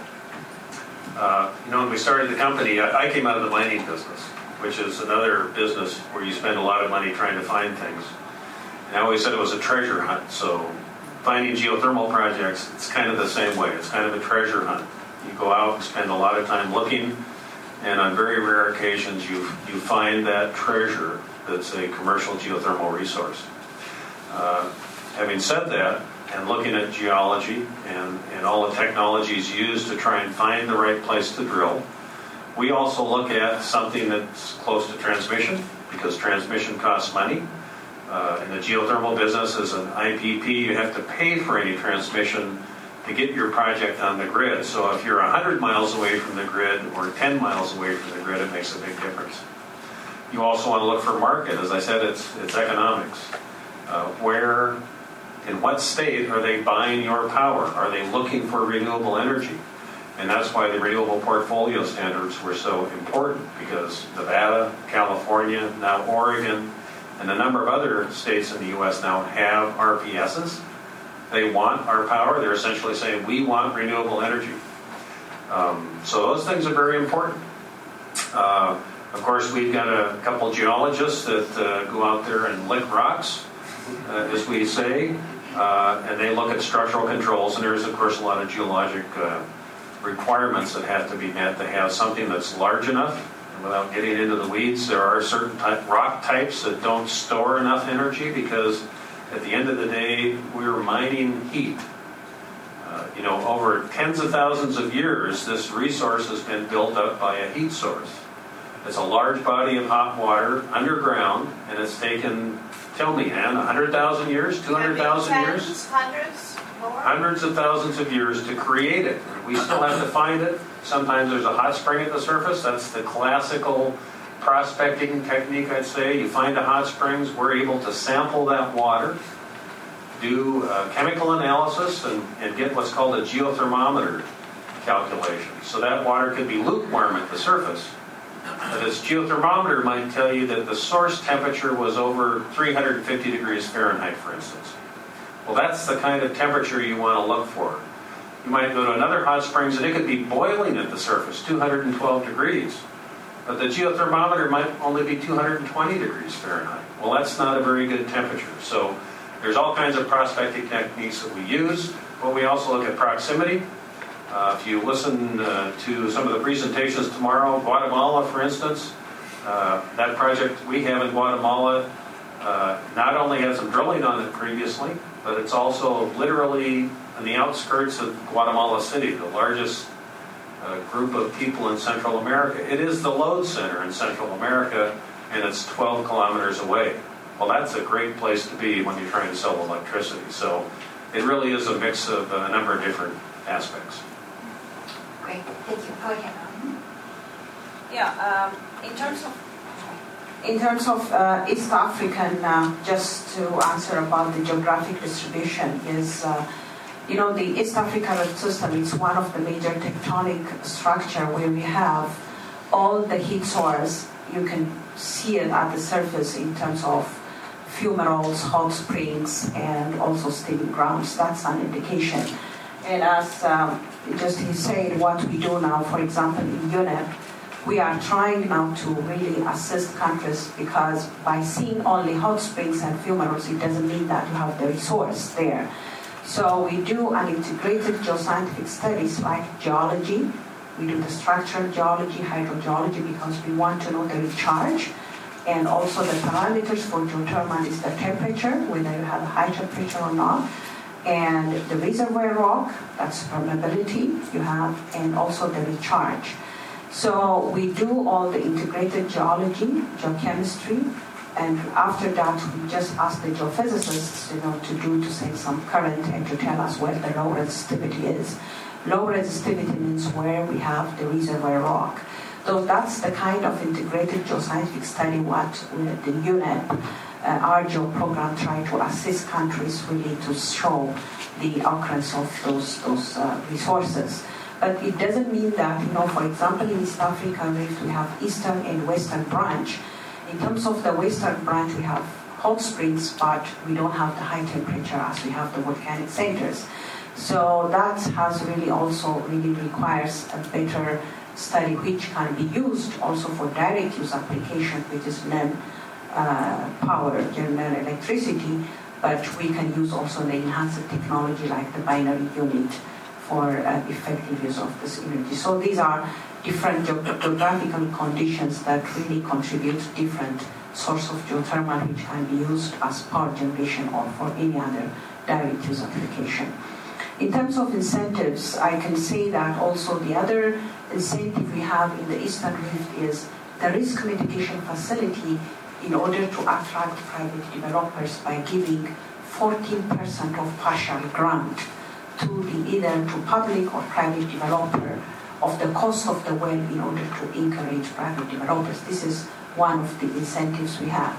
Uh, you know, when we started the company, I, I came out of the mining business, which is another business where you spend a lot of money trying to find things. And I always said it was a treasure hunt. So finding geothermal projects, it's kind of the same way. It's kind of a treasure hunt. You go out and spend a lot of time looking, and on very rare occasions, you you find that treasure that's a commercial geothermal resource. Uh, having said that, and looking at geology and, and all the technologies used to try and find the right place to drill. We also look at something that's close to transmission because transmission costs money. Uh, in the geothermal business, as an IPP, you have to pay for any transmission to get your project on the grid. So if you're 100 miles away from the grid or 10 miles away from the grid, it makes a big difference. You also want to look for market. As I said, it's, it's economics. Uh, where in what state are they buying your power? Are they looking for renewable energy? And that's why the renewable portfolio standards were so important because Nevada, California, now Oregon, and a number of other states in the U.S. now have RPSs. They want our power. They're essentially saying, we want renewable energy. Um, so those things are very important. Uh, of course, we've got a couple geologists that uh, go out there and lick rocks, as we say, uh, and they look at structural controls. And there's, of course, a lot of geologic uh, requirements that have to be met to have something that's large enough. And without getting into the weeds, there are certain type, rock types that don't store enough energy because at the end of the day, we're mining heat. Uh, you know, over tens of thousands of years, this resource has been built up by a heat source. It's a large body of hot water underground, and it's taken, tell me, Ann, 100,000 years, 200,000 years? Hundreds, more? hundreds of thousands of years to create it. We still have to find it. Sometimes there's a hot spring at the surface. That's the classical prospecting technique, I'd say. You find a hot springs, we're able to sample that water, do chemical analysis, and, and get what's called a geothermometer calculation. So that water could be lukewarm at the surface. But this geothermometer might tell you that the source temperature was over 350 degrees Fahrenheit, for instance. Well, that's the kind of temperature you want to look for. You might go to another hot springs and it could be boiling at the surface, 212 degrees. But the geothermometer might only be 220 degrees Fahrenheit. Well, that's not a very good temperature. So there's all kinds of prospecting techniques that we use, but we also look at proximity. Uh, if you listen uh, to some of the presentations tomorrow, Guatemala, for instance, uh, that project we have in Guatemala uh, not only has some drilling on it previously, but it's also literally on the outskirts of Guatemala City, the largest uh, group of people in Central America. It is the load center in Central America, and it's 12 kilometers away. Well, that's a great place to be when you're trying to sell electricity. So it really is a mix of a number of different aspects. Great. Okay, thank you. Go ahead. Yeah, um, in terms of in terms of uh, East African, uh, just to answer about the geographic distribution, is uh, you know the East African system is one of the major tectonic structure where we have all the heat source. You can see it at the surface in terms of fumaroles, hot springs, and also steaming grounds. That's an indication. And as um, just he said, what we do now, for example, in UNEP, we are trying now to really assist countries because by seeing only hot springs and fumaroles, it doesn't mean that you have the resource there. So we do an integrated geoscientific studies like geology. We do the structural geology, hydrogeology because we want to know the recharge. And also the parameters for geothermal is the temperature, whether you have a high temperature or not. And the reservoir rock, that's permeability you have, and also the recharge. So we do all the integrated geology, geochemistry, and after that we just ask the geophysicists, you know, to do to say some current and to tell us where the low resistivity is. Low resistivity means where we have the reservoir rock. So that's the kind of integrated geoscientific study what the UNEP, Argeo program, try to assist countries really to show the occurrence of those those uh, resources. But it doesn't mean that, you know, for example, in East Africa, we have eastern and western branch. In terms of the western branch, we have hot springs, but we don't have the high temperature as we have the volcanic centers. So that has really also really requires a better study which can be used also for direct use application, which is non uh, power, non electricity, but we can use also the enhanced technology like the binary unit for uh, effective use of this energy. So these are different geographical conditions that really contribute different source of geothermal which can be used as power generation or for any other direct use application. In terms of incentives, I can say that also the other incentive we have in the Eastern Rift is the risk mitigation facility in order to attract private developers by giving 14% of partial grant to the either to public or private developer of the cost of the well in order to encourage private developers. This is one of the incentives we have.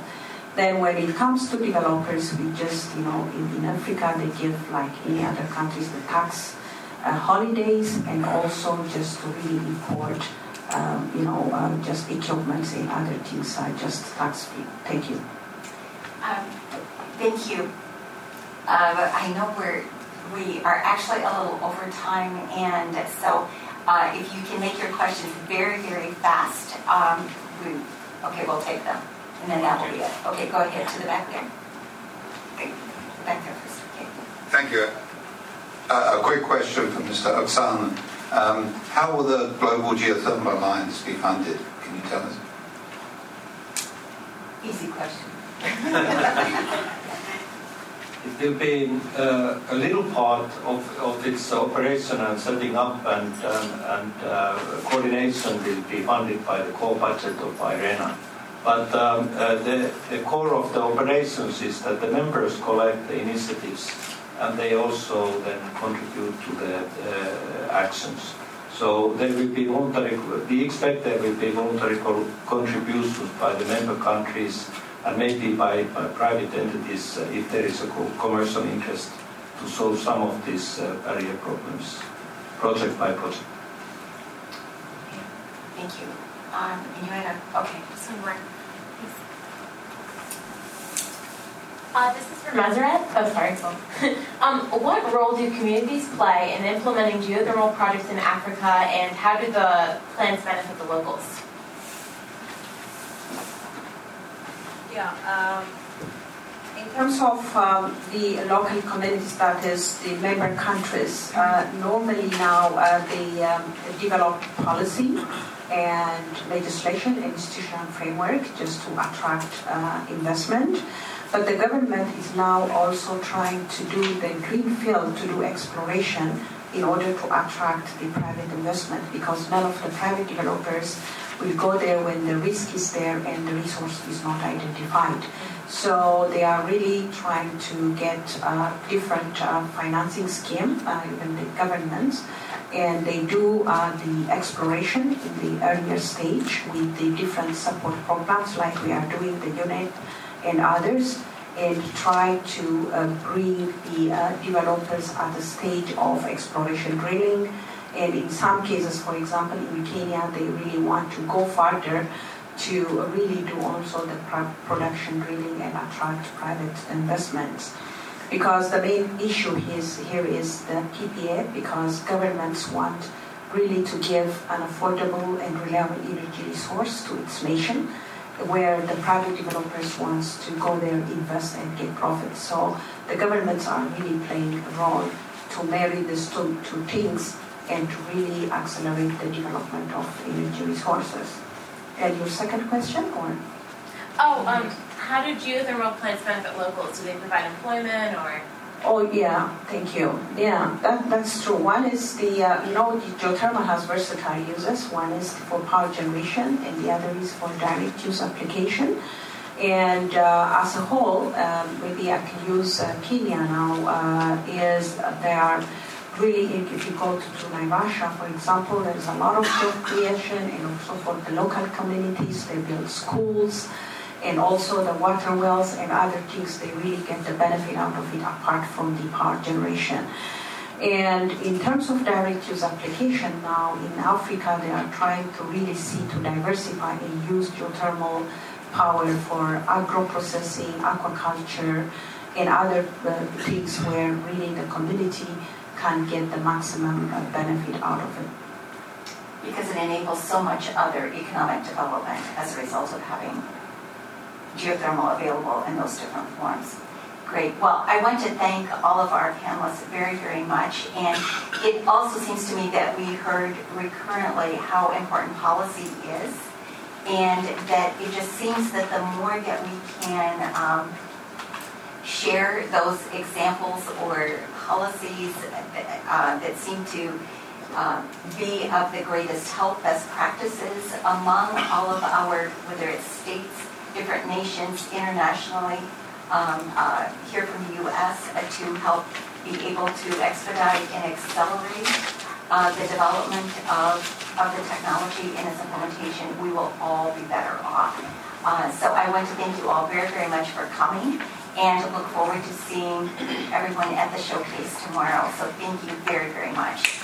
Then when it comes to developers, we just, you know, in, in Africa, they give like any other countries the tax uh, holidays and also just to really import, um, you know, uh, just equipment and other things I just tax free. Thank you. Um, thank you. Uh, I know we're we are actually a little over time, and so uh, if you can make your questions very, very fast, um, we, okay, we'll take them, and then that will be it. Okay, go ahead to the back there. Okay, back there first. Okay. Thank you. Uh, a quick question from Mr. Oksana. Um, how will the Global Geothermal Alliance be funded? Can you tell us? Easy question. It will be uh, a little part of, of its operation and setting up and, um, and uh, coordination will be funded by the core budget of IRENA. But um, uh, the, the core of the operations is that the members collect the initiatives and they also then contribute to the uh, actions. So there will be voluntary, we expect there will be voluntary co contributions by the member countries and maybe by, by private entities uh, if there is a co commercial interest to solve some of these uh, barrier problems, project by project. Thank you. Um, you had a, okay, somewhere. Uh, this is from Meseret. Oh, sorry. um, what role do communities play in implementing geothermal projects in Africa, and how do the plans benefit the locals? Yeah. Um, in terms of um, the local communities, that is the member countries, uh, normally now uh, they um, develop policy and legislation and institutional framework just to attract uh, investment. But the government is now also trying to do the green field to do exploration in order to attract the private investment because none of the private developers will go there when the risk is there and the resource is not identified. So they are really trying to get a different uh, financing scheme, uh, even the governments, and they do uh, the exploration in the earlier stage with the different support programs like we are doing the unit and others and try to uh, bring the uh, developers at the stage of exploration drilling. And in some cases, for example, in Kenya, they really want to go further to really do also the production drilling and attract private investments. Because the main issue is, here is the PPA, because governments want really to give an affordable and reliable energy resource to its nation where the private developers wants to go there, invest, and get profits. So the governments are really playing a role to marry these two, two things and to really accelerate the development of energy resources. And your second question, or? Oh, um, how do geothermal plants benefit locals? Do they provide employment or? Oh yeah, thank you. Yeah, that, that's true. One is the uh, you know the geothermal has versatile uses. One is for power generation, and the other is for direct use application. And uh, as a whole, um, maybe I can use uh, Kenya now. Uh, is there are really if you go to, to Naivasha, for example, there's a lot of job creation, and also for the local communities, they build schools and also the water wells and other things, they really get the benefit out of it apart from the power generation. And in terms of direct use application now in Africa, they are trying to really see to diversify and use geothermal power for agro processing, aquaculture, and other uh, things where really the community can get the maximum uh, benefit out of it. Because it enables so much other economic development as a result of having geothermal available in those different forms. Great. Well, I want to thank all of our panelists very, very much. And it also seems to me that we heard recurrently how important policy is, and that it just seems that the more that we can um, share those examples or policies uh, that seem to uh, be of the greatest help, best practices among all of our, whether it's states, different nations internationally um, uh, here from the U.S. Uh, to help be able to expedite and accelerate uh, the development of, of the technology and its implementation, we will all be better off. Uh, so I want to thank you all very, very much for coming and look forward to seeing everyone at the showcase tomorrow. So thank you very, very much.